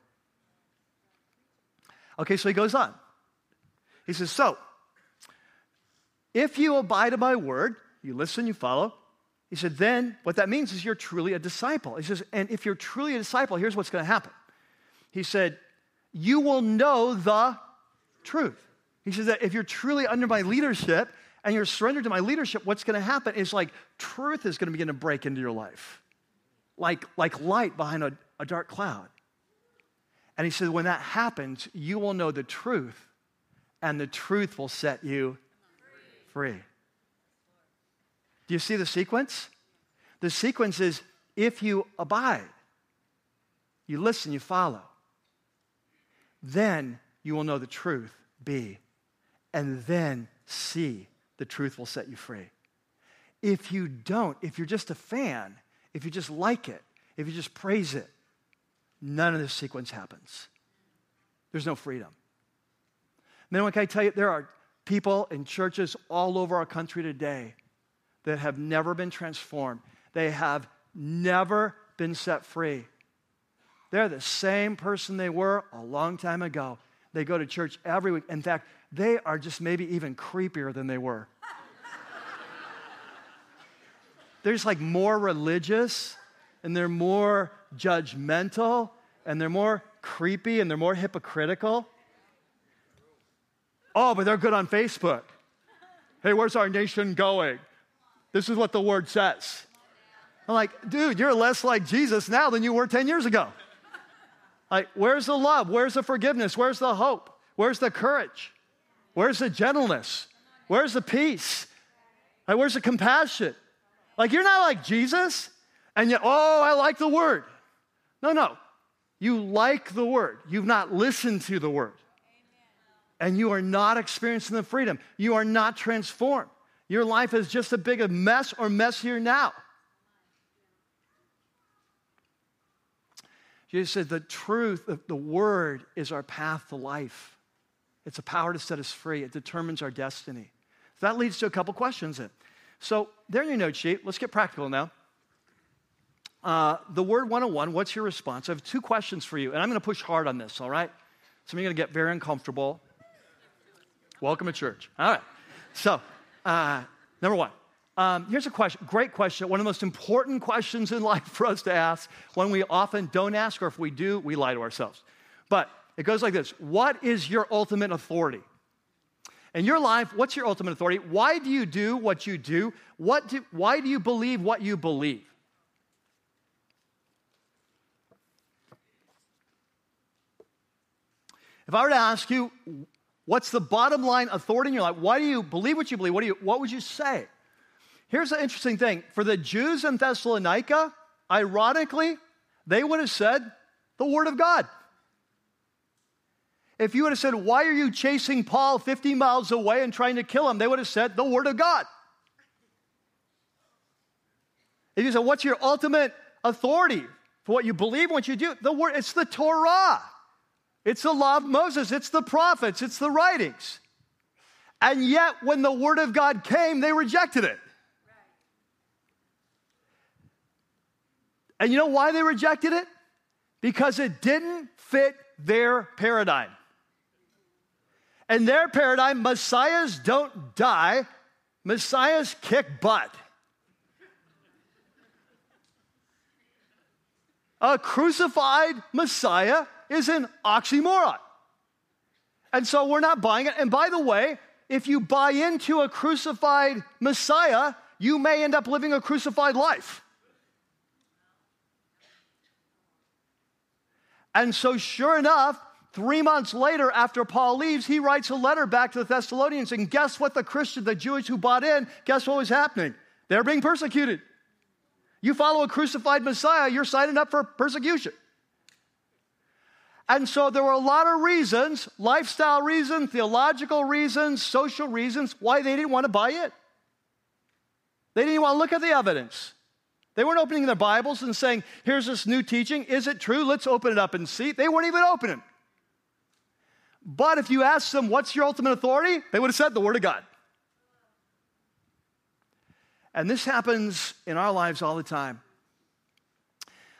S1: Okay, so he goes on. He says, So, if you abide in my word, you listen, you follow. He said, then what that means is you're truly a disciple. He says, and if you're truly a disciple, here's what's going to happen. He said, you will know the truth. He says that if you're truly under my leadership and you're surrendered to my leadership, what's going to happen is like truth is going to begin to break into your life, like, like light behind a, a dark cloud. And he said, when that happens, you will know the truth, and the truth will set you free. Do you see the sequence? The sequence is if you abide, you listen, you follow, then you will know the truth, be, and then see the truth will set you free. If you don't, if you're just a fan, if you just like it, if you just praise it, none of this sequence happens. There's no freedom. then, what can I tell you? There are people in churches all over our country today that have never been transformed. They have never been set free. They're the same person they were a long time ago. They go to church every week. In fact, they are just maybe even creepier than they were. they're just like more religious and they're more judgmental and they're more creepy and they're more hypocritical. Oh, but they're good on Facebook. Hey, where's our nation going? This is what the word says. I'm like, dude, you're less like Jesus now than you were 10 years ago. Like, where's the love? Where's the forgiveness? Where's the hope? Where's the courage? Where's the gentleness? Where's the peace? Like, where's the compassion? Like, you're not like Jesus, and yet, oh, I like the word. No, no. You like the word. You've not listened to the word and you are not experiencing the freedom. You are not transformed. Your life is just a big mess or messier now. Jesus said the truth, the word is our path to life. It's a power to set us free. It determines our destiny. So that leads to a couple questions then. So there in your note sheet, let's get practical now. Uh, the word 101, what's your response? I have two questions for you, and I'm going to push hard on this, all right? Some of you are going to get very uncomfortable. Welcome to church. All right. So, uh, number one, um, here's a question, great question, one of the most important questions in life for us to ask, one we often don't ask, or if we do, we lie to ourselves. But it goes like this What is your ultimate authority? In your life, what's your ultimate authority? Why do you do what you do? What do why do you believe what you believe? If I were to ask you, What's the bottom line authority in your life? Why do you believe what you believe? What, do you, what would you say? Here's the interesting thing for the Jews in Thessalonica, ironically, they would have said the Word of God. If you would have said, Why are you chasing Paul 50 miles away and trying to kill him? They would have said, The Word of God. If you said, What's your ultimate authority for what you believe, what you do? The Word, it's the Torah. It's the law of Moses, it's the prophets, it's the writings. And yet, when the word of God came, they rejected it. And you know why they rejected it? Because it didn't fit their paradigm. And their paradigm, messiahs don't die, messiahs kick butt. A crucified Messiah is an oxymoron. And so we're not buying it. And by the way, if you buy into a crucified Messiah, you may end up living a crucified life. And so, sure enough, three months later, after Paul leaves, he writes a letter back to the Thessalonians. And guess what? The Christians, the Jews who bought in, guess what was happening? They're being persecuted. You follow a crucified Messiah, you're signing up for persecution. And so there were a lot of reasons lifestyle reasons, theological reasons, social reasons why they didn't want to buy it. They didn't want to look at the evidence. They weren't opening their Bibles and saying, Here's this new teaching. Is it true? Let's open it up and see. They weren't even opening. But if you asked them, What's your ultimate authority? They would have said the Word of God. And this happens in our lives all the time.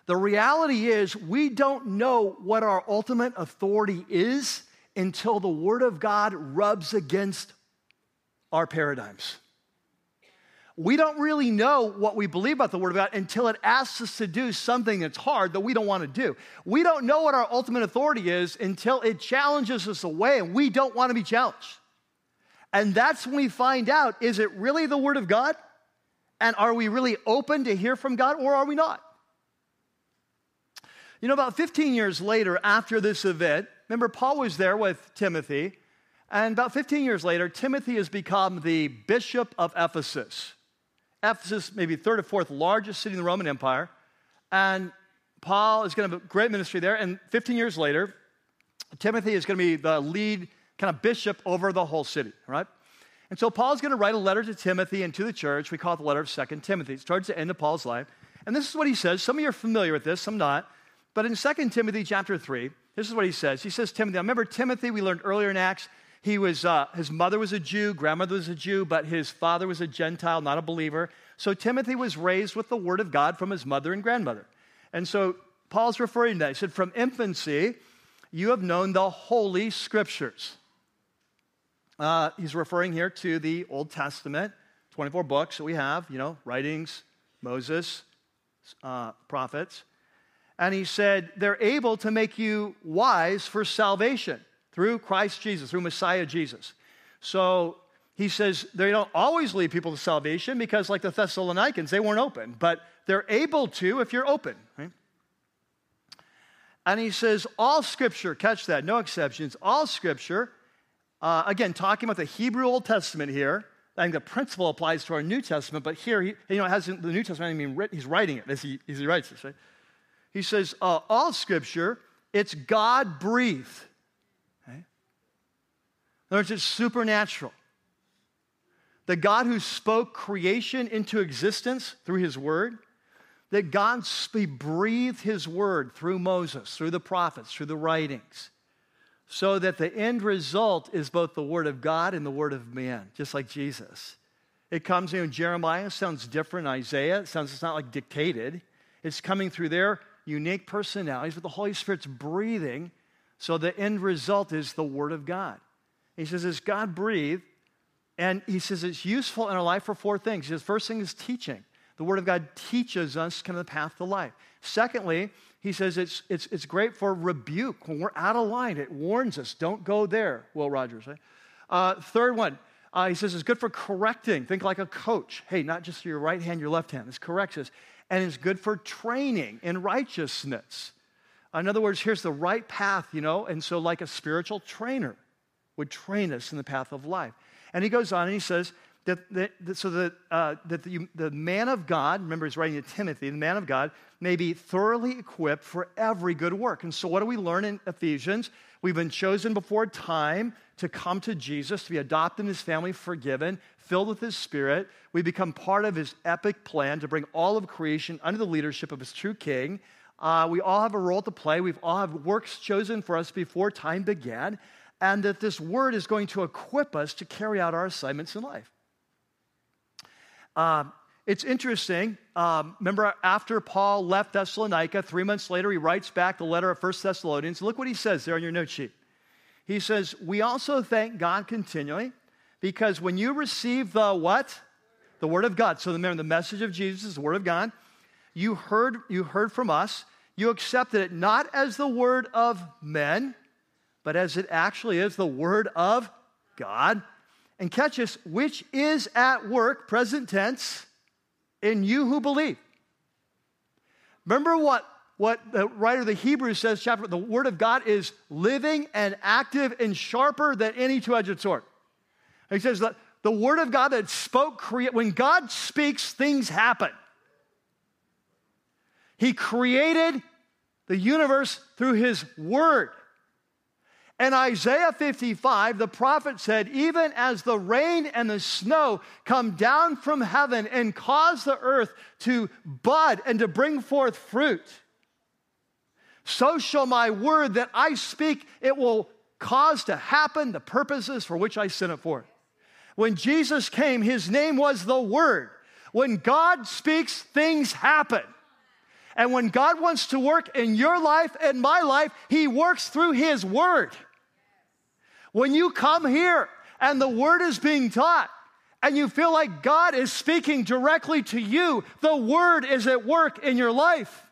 S1: The reality is, we don't know what our ultimate authority is until the Word of God rubs against our paradigms. We don't really know what we believe about the Word of God until it asks us to do something that's hard that we don't want to do. We don't know what our ultimate authority is until it challenges us away and we don't want to be challenged. And that's when we find out is it really the Word of God? And are we really open to hear from God or are we not? You know, about 15 years later, after this event, remember, Paul was there with Timothy, and about 15 years later, Timothy has become the bishop of Ephesus. Ephesus, maybe third or fourth largest city in the Roman Empire. And Paul is going to have a great ministry there. And 15 years later, Timothy is going to be the lead kind of bishop over the whole city, right? And so Paul's going to write a letter to Timothy and to the church. We call it the letter of Second Timothy. It's towards the end of Paul's life. And this is what he says. Some of you are familiar with this, some not. But in 2 Timothy chapter 3, this is what he says. He says, Timothy, I remember Timothy, we learned earlier in Acts, he was, uh, his mother was a Jew, grandmother was a Jew, but his father was a Gentile, not a believer. So Timothy was raised with the word of God from his mother and grandmother. And so Paul's referring to that. He said, From infancy, you have known the holy scriptures. Uh, he's referring here to the Old Testament, 24 books that we have, you know, writings, Moses, uh, prophets. And he said, they're able to make you wise for salvation through Christ Jesus, through Messiah Jesus. So he says they don't always lead people to salvation because, like the Thessalonians, they weren't open, but they're able to if you're open. Right? And he says, all scripture, catch that, no exceptions, all scripture, uh, again, talking about the Hebrew Old Testament here. I think the principle applies to our New Testament, but here, he, you know, it hasn't, the New Testament, he's writing it as he, as he writes this, right? He says, uh, all scripture, it's God breathed. Okay? In other words, it's supernatural. The God who spoke creation into existence through his word, that God breathed his word through Moses, through the prophets, through the writings, so that the end result is both the word of God and the word of man, just like Jesus. It comes in Jeremiah, sounds different. Isaiah, it sounds it's not like dictated. It's coming through their unique personalities, but the Holy Spirit's breathing. So the end result is the Word of God. He says, it's God breathed, and he says it's useful in our life for four things. His first thing is teaching. The Word of God teaches us kind of the path to life. Secondly, he says it's, it's, it's great for rebuke. When we're out of line, it warns us, don't go there, Will Rogers. Right? Uh, third one, uh, he says it's good for correcting. Think like a coach. Hey, not just your right hand, your left hand. This corrects us and is good for training in righteousness. In other words, here's the right path, you know, and so like a spiritual trainer would train us in the path of life. And he goes on and he says that, that, that so that, uh, that the, the man of God, remember he's writing to Timothy, the man of God may be thoroughly equipped for every good work. And so what do we learn in Ephesians? We've been chosen before time to come to Jesus, to be adopted in his family, forgiven, filled with his spirit. We become part of his epic plan to bring all of creation under the leadership of his true king. Uh, we all have a role to play. We've all have works chosen for us before time began. And that this word is going to equip us to carry out our assignments in life. Uh, it's interesting. Um, remember, after Paul left Thessalonica, three months later, he writes back the letter of First Thessalonians. Look what he says there on your note sheet. He says, We also thank God continually because when you receive the what? The word of God. So remember, the message of Jesus is the word of God. You heard, you heard from us. You accepted it not as the word of men, but as it actually is the word of God. and catch this, which is at work, present tense, in you who believe. Remember what, what the writer of the Hebrews says, chapter, the word of God is living and active and sharper than any two-edged sword. He says that the word of God that spoke, create, when God speaks, things happen. He created the universe through his word. And Isaiah 55, the prophet said, Even as the rain and the snow come down from heaven and cause the earth to bud and to bring forth fruit, so shall my word that I speak, it will cause to happen the purposes for which I sent it forth. When Jesus came, his name was the Word. When God speaks, things happen. And when God wants to work in your life and my life, he works through his Word. When you come here and the word is being taught, and you feel like God is speaking directly to you, the word is at work in your life.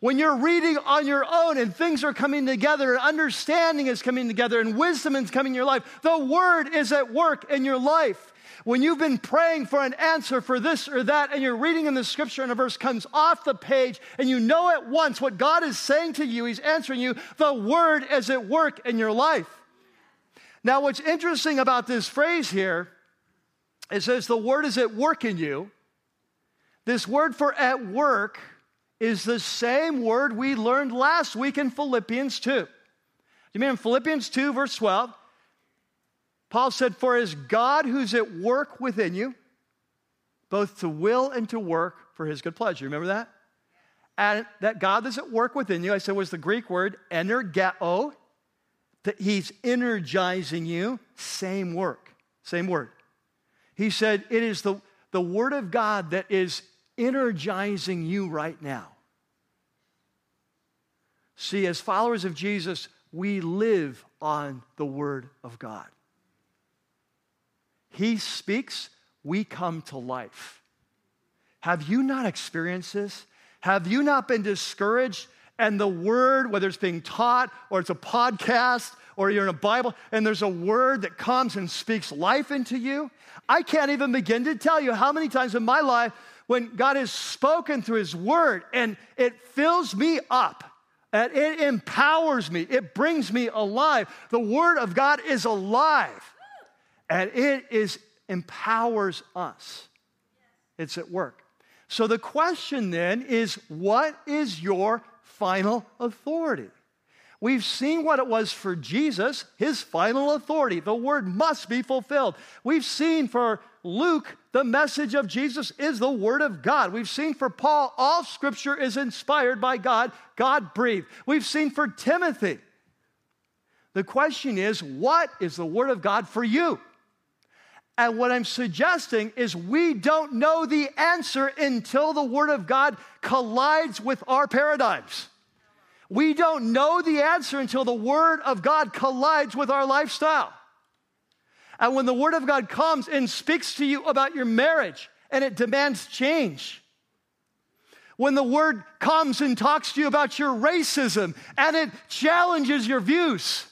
S1: When you're reading on your own and things are coming together, and understanding is coming together, and wisdom is coming in your life, the word is at work in your life. When you've been praying for an answer for this or that, and you're reading in the scripture and a verse comes off the page, and you know at once what God is saying to you, He's answering you, the word is at work in your life. Now, what's interesting about this phrase here, it says the word is at work in you. This word for at work is the same word we learned last week in Philippians 2. You mean in Philippians 2, verse 12? Paul said, For it is God who's at work within you, both to will and to work for his good pleasure. Remember that? And that God that's at work within you, I said was the Greek word energeo, that he's energizing you, same work, same word. He said, It is the, the word of God that is energizing you right now. See, as followers of Jesus, we live on the word of God. He speaks, we come to life. Have you not experienced this? Have you not been discouraged and the word, whether it's being taught or it's a podcast or you're in a Bible, and there's a word that comes and speaks life into you, I can't even begin to tell you how many times in my life when God has spoken through His word and it fills me up. And it empowers me. It brings me alive. The Word of God is alive. And it is empowers us. It's at work. So the question then is what is your final authority. We've seen what it was for Jesus, his final authority. The word must be fulfilled. We've seen for Luke, the message of Jesus is the word of God. We've seen for Paul, all scripture is inspired by God, God breathed. We've seen for Timothy. The question is, what is the word of God for you? And what I'm suggesting is we don't know the answer until the Word of God collides with our paradigms. We don't know the answer until the Word of God collides with our lifestyle. And when the Word of God comes and speaks to you about your marriage and it demands change, when the Word comes and talks to you about your racism and it challenges your views,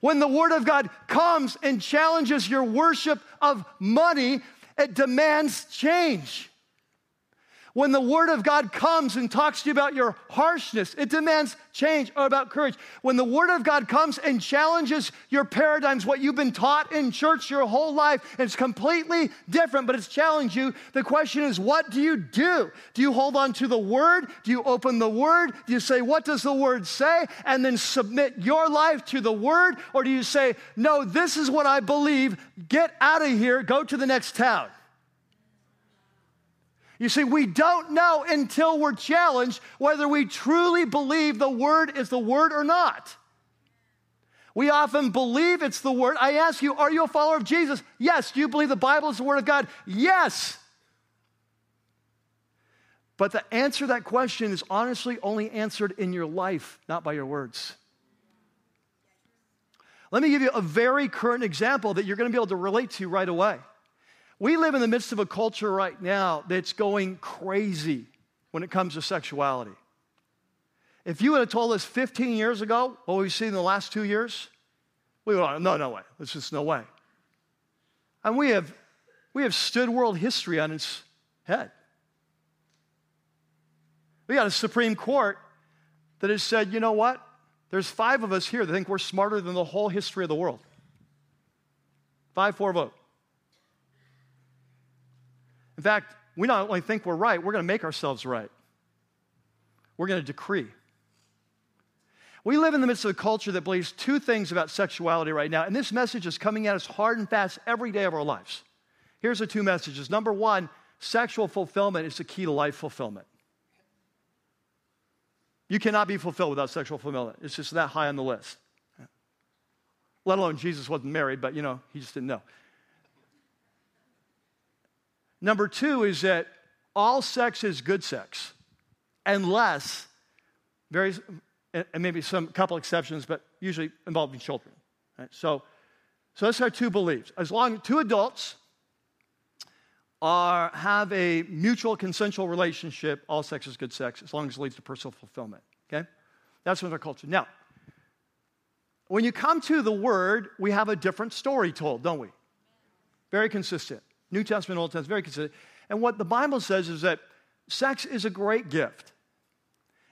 S1: when the Word of God comes and challenges your worship of money, it demands change. When the Word of God comes and talks to you about your harshness, it demands change or about courage. When the Word of God comes and challenges your paradigms, what you've been taught in church your whole life, it's completely different, but it's challenged you, the question is, what do you do? Do you hold on to the Word? Do you open the Word? Do you say, what does the Word say? And then submit your life to the Word? Or do you say, no, this is what I believe, get out of here, go to the next town? You see, we don't know until we're challenged whether we truly believe the word is the word or not. We often believe it's the word. I ask you, are you a follower of Jesus? Yes. Do you believe the Bible is the word of God? Yes. But the answer to that question is honestly only answered in your life, not by your words. Let me give you a very current example that you're going to be able to relate to right away. We live in the midst of a culture right now that's going crazy when it comes to sexuality. If you would have told us 15 years ago what we've seen in the last two years, we would have, no, no way. There's just no way. And we have, we have stood world history on its head. We got a Supreme Court that has said, you know what? There's five of us here that think we're smarter than the whole history of the world. Five, four vote. In fact, we not only think we're right, we're going to make ourselves right. We're going to decree. We live in the midst of a culture that believes two things about sexuality right now, and this message is coming at us hard and fast every day of our lives. Here's the two messages. Number one, sexual fulfillment is the key to life fulfillment. You cannot be fulfilled without sexual fulfillment. It's just that high on the list. Let alone Jesus wasn't married, but you know, he just didn't know. Number two is that all sex is good sex, unless, very, and maybe some couple exceptions, but usually involving children. Right? So, so that's our two beliefs. As long as two adults are, have a mutual consensual relationship, all sex is good sex, as long as it leads to personal fulfillment. Okay? That's what our culture. Now, when you come to the word, we have a different story told, don't we? Very consistent. New Testament, Old Testament, very consistent. And what the Bible says is that sex is a great gift.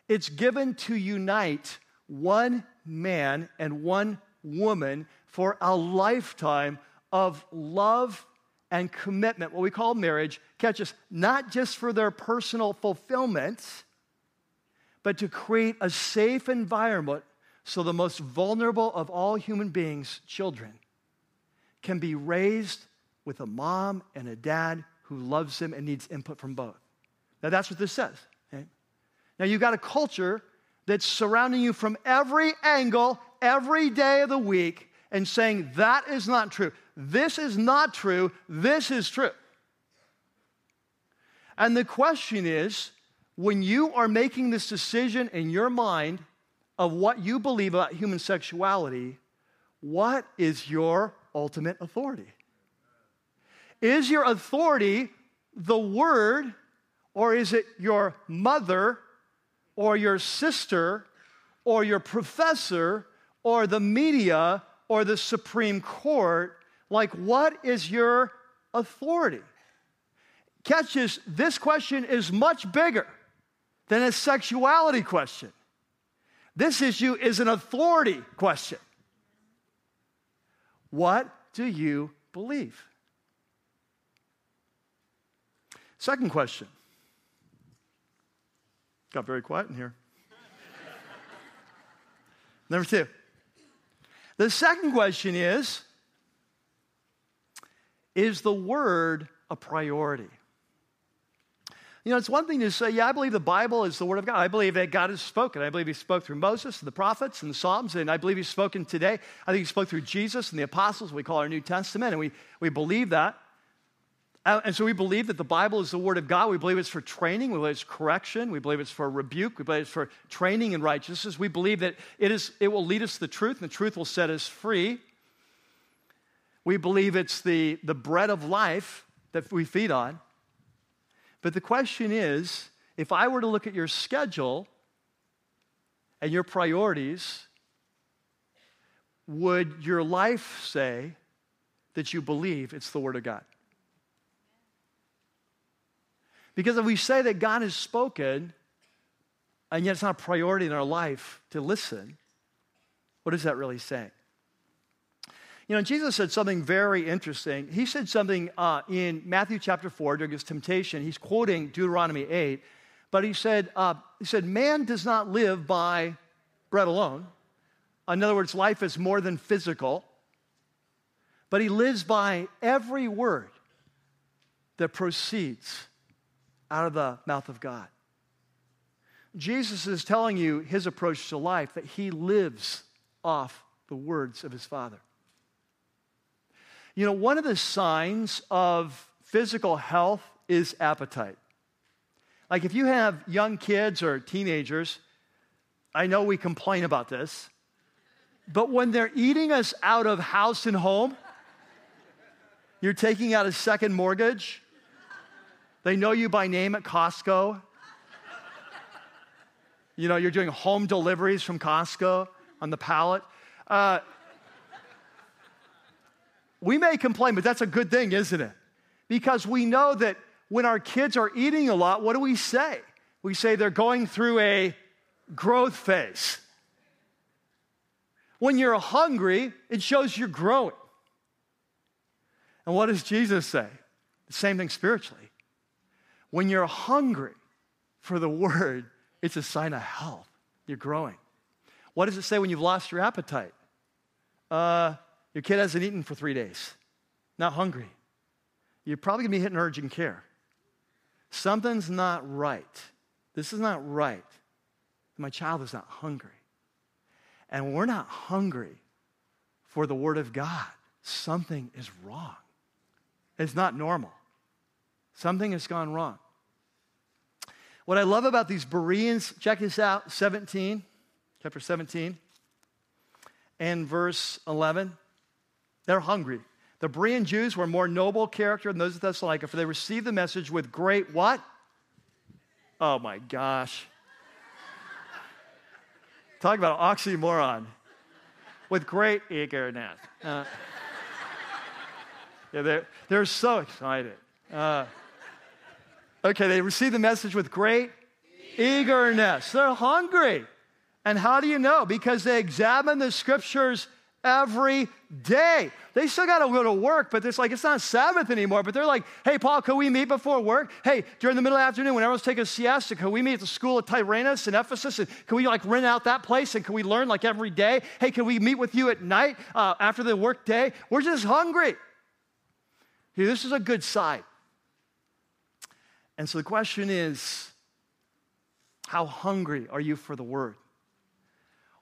S1: It's given to unite one man and one woman for a lifetime of love and commitment, what we call marriage, catch us, not just for their personal fulfillment, but to create a safe environment so the most vulnerable of all human beings, children, can be raised with a mom and a dad who loves him and needs input from both. Now, that's what this says. Okay? Now, you've got a culture that's surrounding you from every angle, every day of the week, and saying that is not true. This is not true. This is true. And the question is when you are making this decision in your mind of what you believe about human sexuality, what is your ultimate authority? Is your authority the word, or is it your mother, or your sister, or your professor, or the media, or the Supreme Court, like what is your authority? Catch this, this question is much bigger than a sexuality question. This issue is an authority question. What do you believe? Second question. Got very quiet in here. Number two. The second question is Is the word a priority? You know, it's one thing to say, yeah, I believe the Bible is the Word of God. I believe that God has spoken. I believe He spoke through Moses and the prophets and the Psalms, and I believe He's spoken today. I think He spoke through Jesus and the apostles, we call our New Testament, and we, we believe that. Uh, and so we believe that the Bible is the Word of God. We believe it's for training. We believe it's correction. We believe it's for rebuke. We believe it's for training in righteousness. We believe that it, is, it will lead us to the truth, and the truth will set us free. We believe it's the, the bread of life that we feed on. But the question is if I were to look at your schedule and your priorities, would your life say that you believe it's the Word of God? Because if we say that God has spoken, and yet it's not a priority in our life to listen, what is that really saying? You know, Jesus said something very interesting. He said something uh, in Matthew chapter 4 during his temptation. He's quoting Deuteronomy 8, but he said, uh, he said, Man does not live by bread alone. In other words, life is more than physical, but he lives by every word that proceeds out of the mouth of God. Jesus is telling you his approach to life that he lives off the words of his Father. You know, one of the signs of physical health is appetite. Like if you have young kids or teenagers, I know we complain about this, but when they're eating us out of house and home, you're taking out a second mortgage, they know you by name at Costco. You know, you're doing home deliveries from Costco on the pallet. Uh, we may complain, but that's a good thing, isn't it? Because we know that when our kids are eating a lot, what do we say? We say they're going through a growth phase. When you're hungry, it shows you're growing. And what does Jesus say? The same thing spiritually. When you're hungry for the word, it's a sign of health. You're growing. What does it say when you've lost your appetite? Uh, your kid hasn't eaten for three days, not hungry. You're probably gonna be hitting urgent care. Something's not right. This is not right. My child is not hungry. And we're not hungry for the Word of God. Something is wrong. It's not normal. Something has gone wrong. What I love about these Bereans, check this out 17, chapter 17, and verse 11. They're hungry. The Berean Jews were more noble character than those of Thessalonica, for they received the message with great what? Oh my gosh. Talk about oxymoron. With great eagerness. Uh, yeah, they're, they're so excited. Uh, okay, they received the message with great eagerness. They're hungry. And how do you know? Because they examine the scriptures every day. They still got to go to work, but it's like it's not Sabbath anymore. But they're like, hey, Paul, can we meet before work? Hey, during the middle of the afternoon, when everyone's taking a siesta, can we meet at the school of Tyrannus in Ephesus? And can we like rent out that place? And can we learn like every day? Hey, can we meet with you at night uh, after the work day? We're just hungry. Hey, this is a good sign. And so the question is, how hungry are you for the word?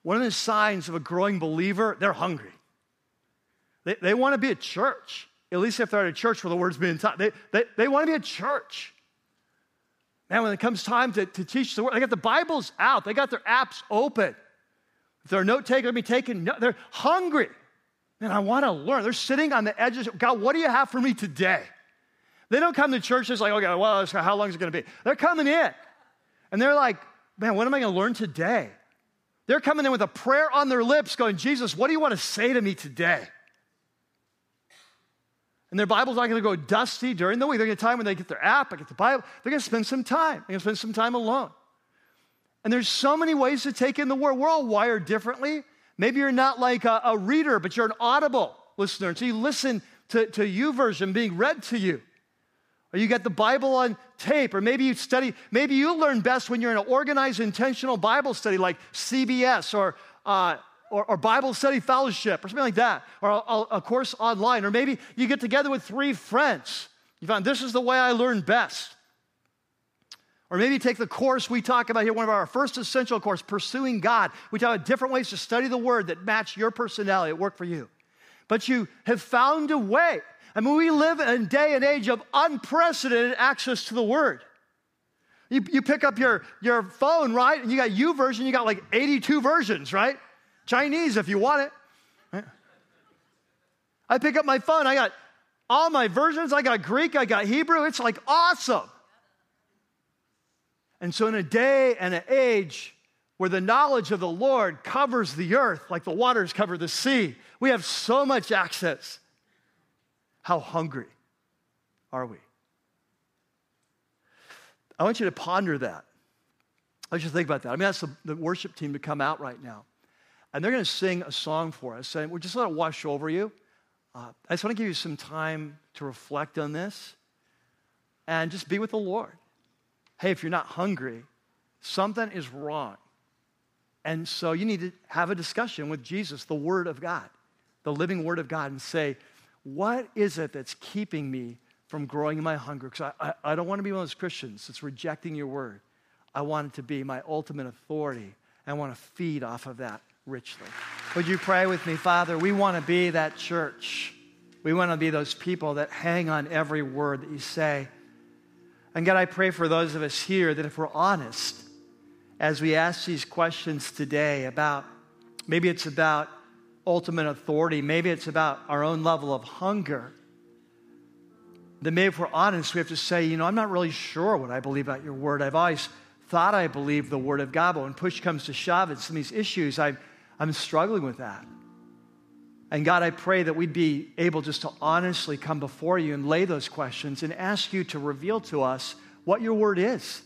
S1: One of the signs of a growing believer, they're hungry. They, they want to be a church, at least if they're at a church where the word's being taught. They, they, they want to be a church. Man, when it comes time to, to teach the word, they got the Bibles out, they got their apps open. If they're note taker, be taking, no, they're hungry. Man, I want to learn. They're sitting on the edges. God, what do you have for me today? They don't come to church just like, okay, well, how long is it going to be? They're coming in. And they're like, man, what am I going to learn today? They're coming in with a prayer on their lips, going, Jesus, what do you want to say to me today? And their Bible's not going to go dusty during the week. They're going to time when they get their app, I get the Bible. They're going to spend some time. They're going to spend some time alone. And there's so many ways to take in the word. We're all wired differently. Maybe you're not like a, a reader, but you're an audible listener. So you listen to, to YouVersion being read to you. Or you get the Bible on tape, or maybe you study, maybe you learn best when you're in an organized, intentional Bible study like CBS or uh, or, or, Bible study fellowship or something like that, or a, a, course online, or maybe you get together with three friends. You find this is the way I learn best. Or maybe take the course we talk about here, one of our first essential course, Pursuing God. We talk about different ways to study the Word that match your personality, that work for you. But you have found a way. I mean, we live in a day and age of unprecedented access to the Word. You, you pick up your, your phone, right? And you got YouVersion, you got like 82 versions, right? Chinese if you want it. I pick up my phone, I got all my versions. I got Greek, I got Hebrew. It's like awesome. And so, in a day and an age where the knowledge of the Lord covers the earth like the waters cover the sea, we have so much access. How hungry are we? I want you to ponder that. I want you to think about that. I'm going to ask the, worship team to come out right now. And they're going to sing a song for us. And we're just let it wash over you. Uh, I just want to give you some time to reflect on this and just be with the Lord. Hey, if you're not hungry, something is wrong. And so you need to have a discussion with Jesus, the Word of God, the living Word of God, and say, what is it that's keeping me from growing in my hunger? Because I, I, I don't want to be one of those Christians that's rejecting your Word. I want it to be my ultimate authority. I want to feed off of that richly. Would you pray with me, Father? We want to be that church. We want to be those people that hang on every word that you say. And God, I pray for those of us here that if we're honest, as we ask these questions today about maybe it's about ultimate authority, maybe it's about our own level of hunger, then maybe if we're honest, we have to say, you know, I'm not really sure what I believe about your word. I've always thought I believed the word of God, but when push comes to shove, it's some of these issues, I'm I'm struggling with that. And God, I pray that we'd be able just to honestly come before you and lay those questions and ask you to reveal to us what your word is.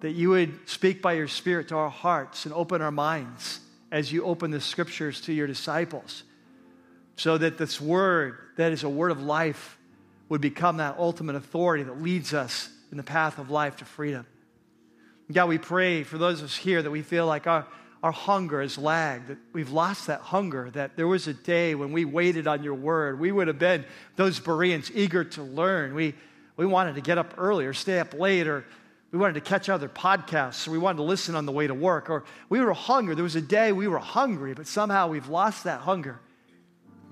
S1: That you would speak by your spirit to our hearts and open our minds as you open the scriptures to your disciples, so that this word that is a word of life would become that ultimate authority that leads us in the path of life to freedom. God, we pray for those of us here that we feel like our our hunger has lagged, that we've lost that hunger, that there was a day when we waited on your word. We would have been those Bereans eager to learn. We, we wanted to get up early or stay up late, or we wanted to catch other podcasts, or we wanted to listen on the way to work, or we were hungry. There was a day we were hungry, but somehow we've lost that hunger.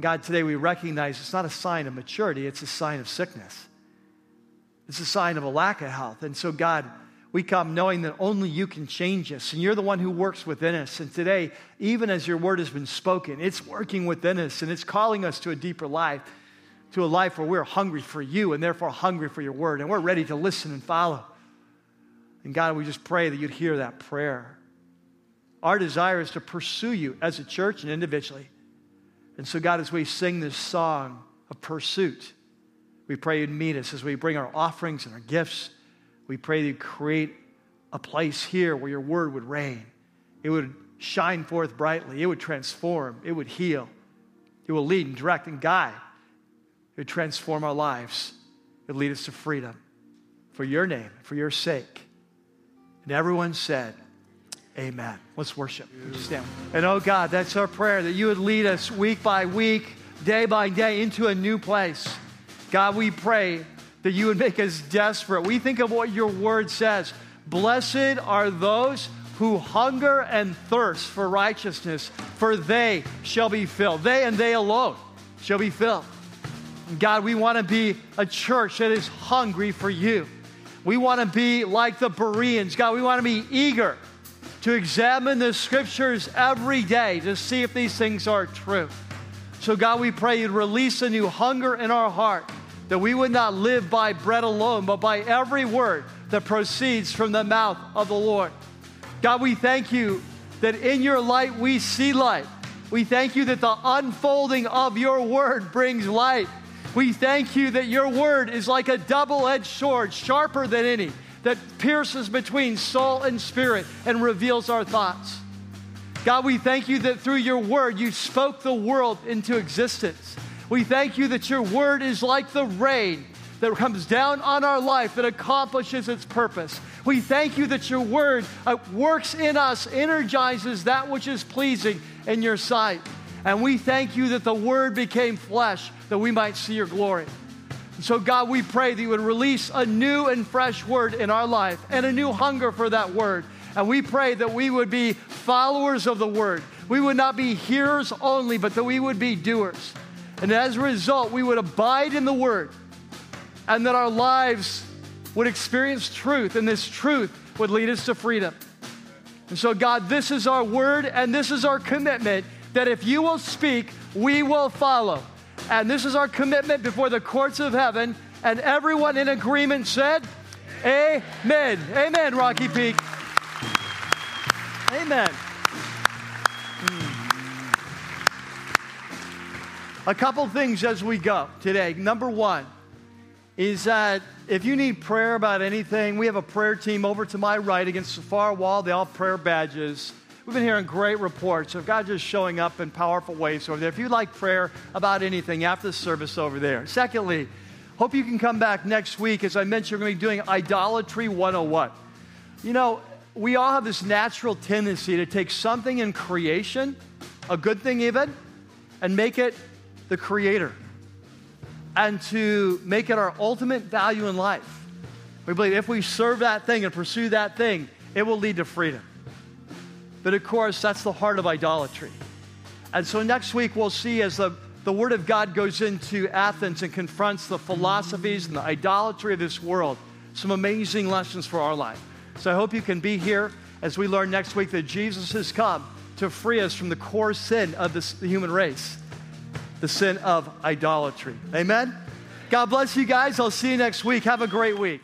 S1: God, today we recognize it's not a sign of maturity, it's a sign of sickness. It's a sign of a lack of health. And so, God, we come knowing that only you can change us, and you're the one who works within us. And today, even as your word has been spoken, it's working within us, and it's calling us to a deeper life, to a life where we're hungry for you and therefore hungry for your word, and we're ready to listen and follow. And God, we just pray that you'd hear that prayer. Our desire is to pursue you as a church and individually. And so, God, as we sing this song of pursuit, we pray you'd meet us as we bring our offerings and our gifts we pray that you create a place here where your word would reign. It would shine forth brightly. It would transform. It would heal. It will lead and direct and guide. It would transform our lives. It would lead us to freedom for your name, for your sake. And everyone said, Amen. Let's worship. Stand. And oh God, that's our prayer that you would lead us week by week, day by day into a new place. God, we pray that you would make us desperate. We think of what your word says. Blessed are those who hunger and thirst for righteousness, for they shall be filled. They and they alone shall be filled. God, we want to be a church that is hungry for you. We want to be like the Bereans. God, we want to be eager to examine the scriptures every day to see if these things are true. So, God, we pray you'd release a new hunger in our heart that we would not live by bread alone, but by every word that proceeds from the mouth of the Lord. God, we thank you that in your light we see light. We thank you that the unfolding of your word brings light. We thank you that your word is like a double edged sword, sharper than any, that pierces between soul and spirit and reveals our thoughts. God, we thank you that through your word you spoke the world into existence. We thank you that your word is like the rain that comes down on our life that accomplishes its purpose. We thank you that your word uh, works in us, energizes that which is pleasing in your sight. And we thank you that the word became flesh that we might see your glory. And so, God, we pray that you would release a new and fresh word in our life and a new hunger for that word. And we pray that we would be followers of the word. We would not be hearers only, but that we would be doers. And as a result, we would abide in the Word and that our lives would experience truth, and this truth would lead us to freedom. And so, God, this is our word and this is our commitment that if you will speak, we will follow. And this is our commitment before the courts of heaven. And everyone in agreement said, Amen. Amen, Rocky Peak. Amen. Hmm. A couple things as we go today. Number one is that if you need prayer about anything, we have a prayer team over to my right against the far wall. They all prayer badges. We've been hearing great reports of God just showing up in powerful ways over there. If you'd like prayer about anything after the service over there. Secondly, hope you can come back next week. As I mentioned, we're going to be doing Idolatry 101. You know, we all have this natural tendency to take something in creation, a good thing even, and make it the Creator and to make it our ultimate value in life. We believe if we serve that thing and pursue that thing, it will lead to freedom. But of course, that's the heart of idolatry. And so next week, we'll see as the, the Word of God goes into Athens and confronts the philosophies and the idolatry of this world, some amazing lessons for our life. So I hope you can be here as we learn next week that Jesus has come to free us from the core sin of this, the human race the sin of idolatry. Amen? God bless you guys. I'll see you next week. Have a great week.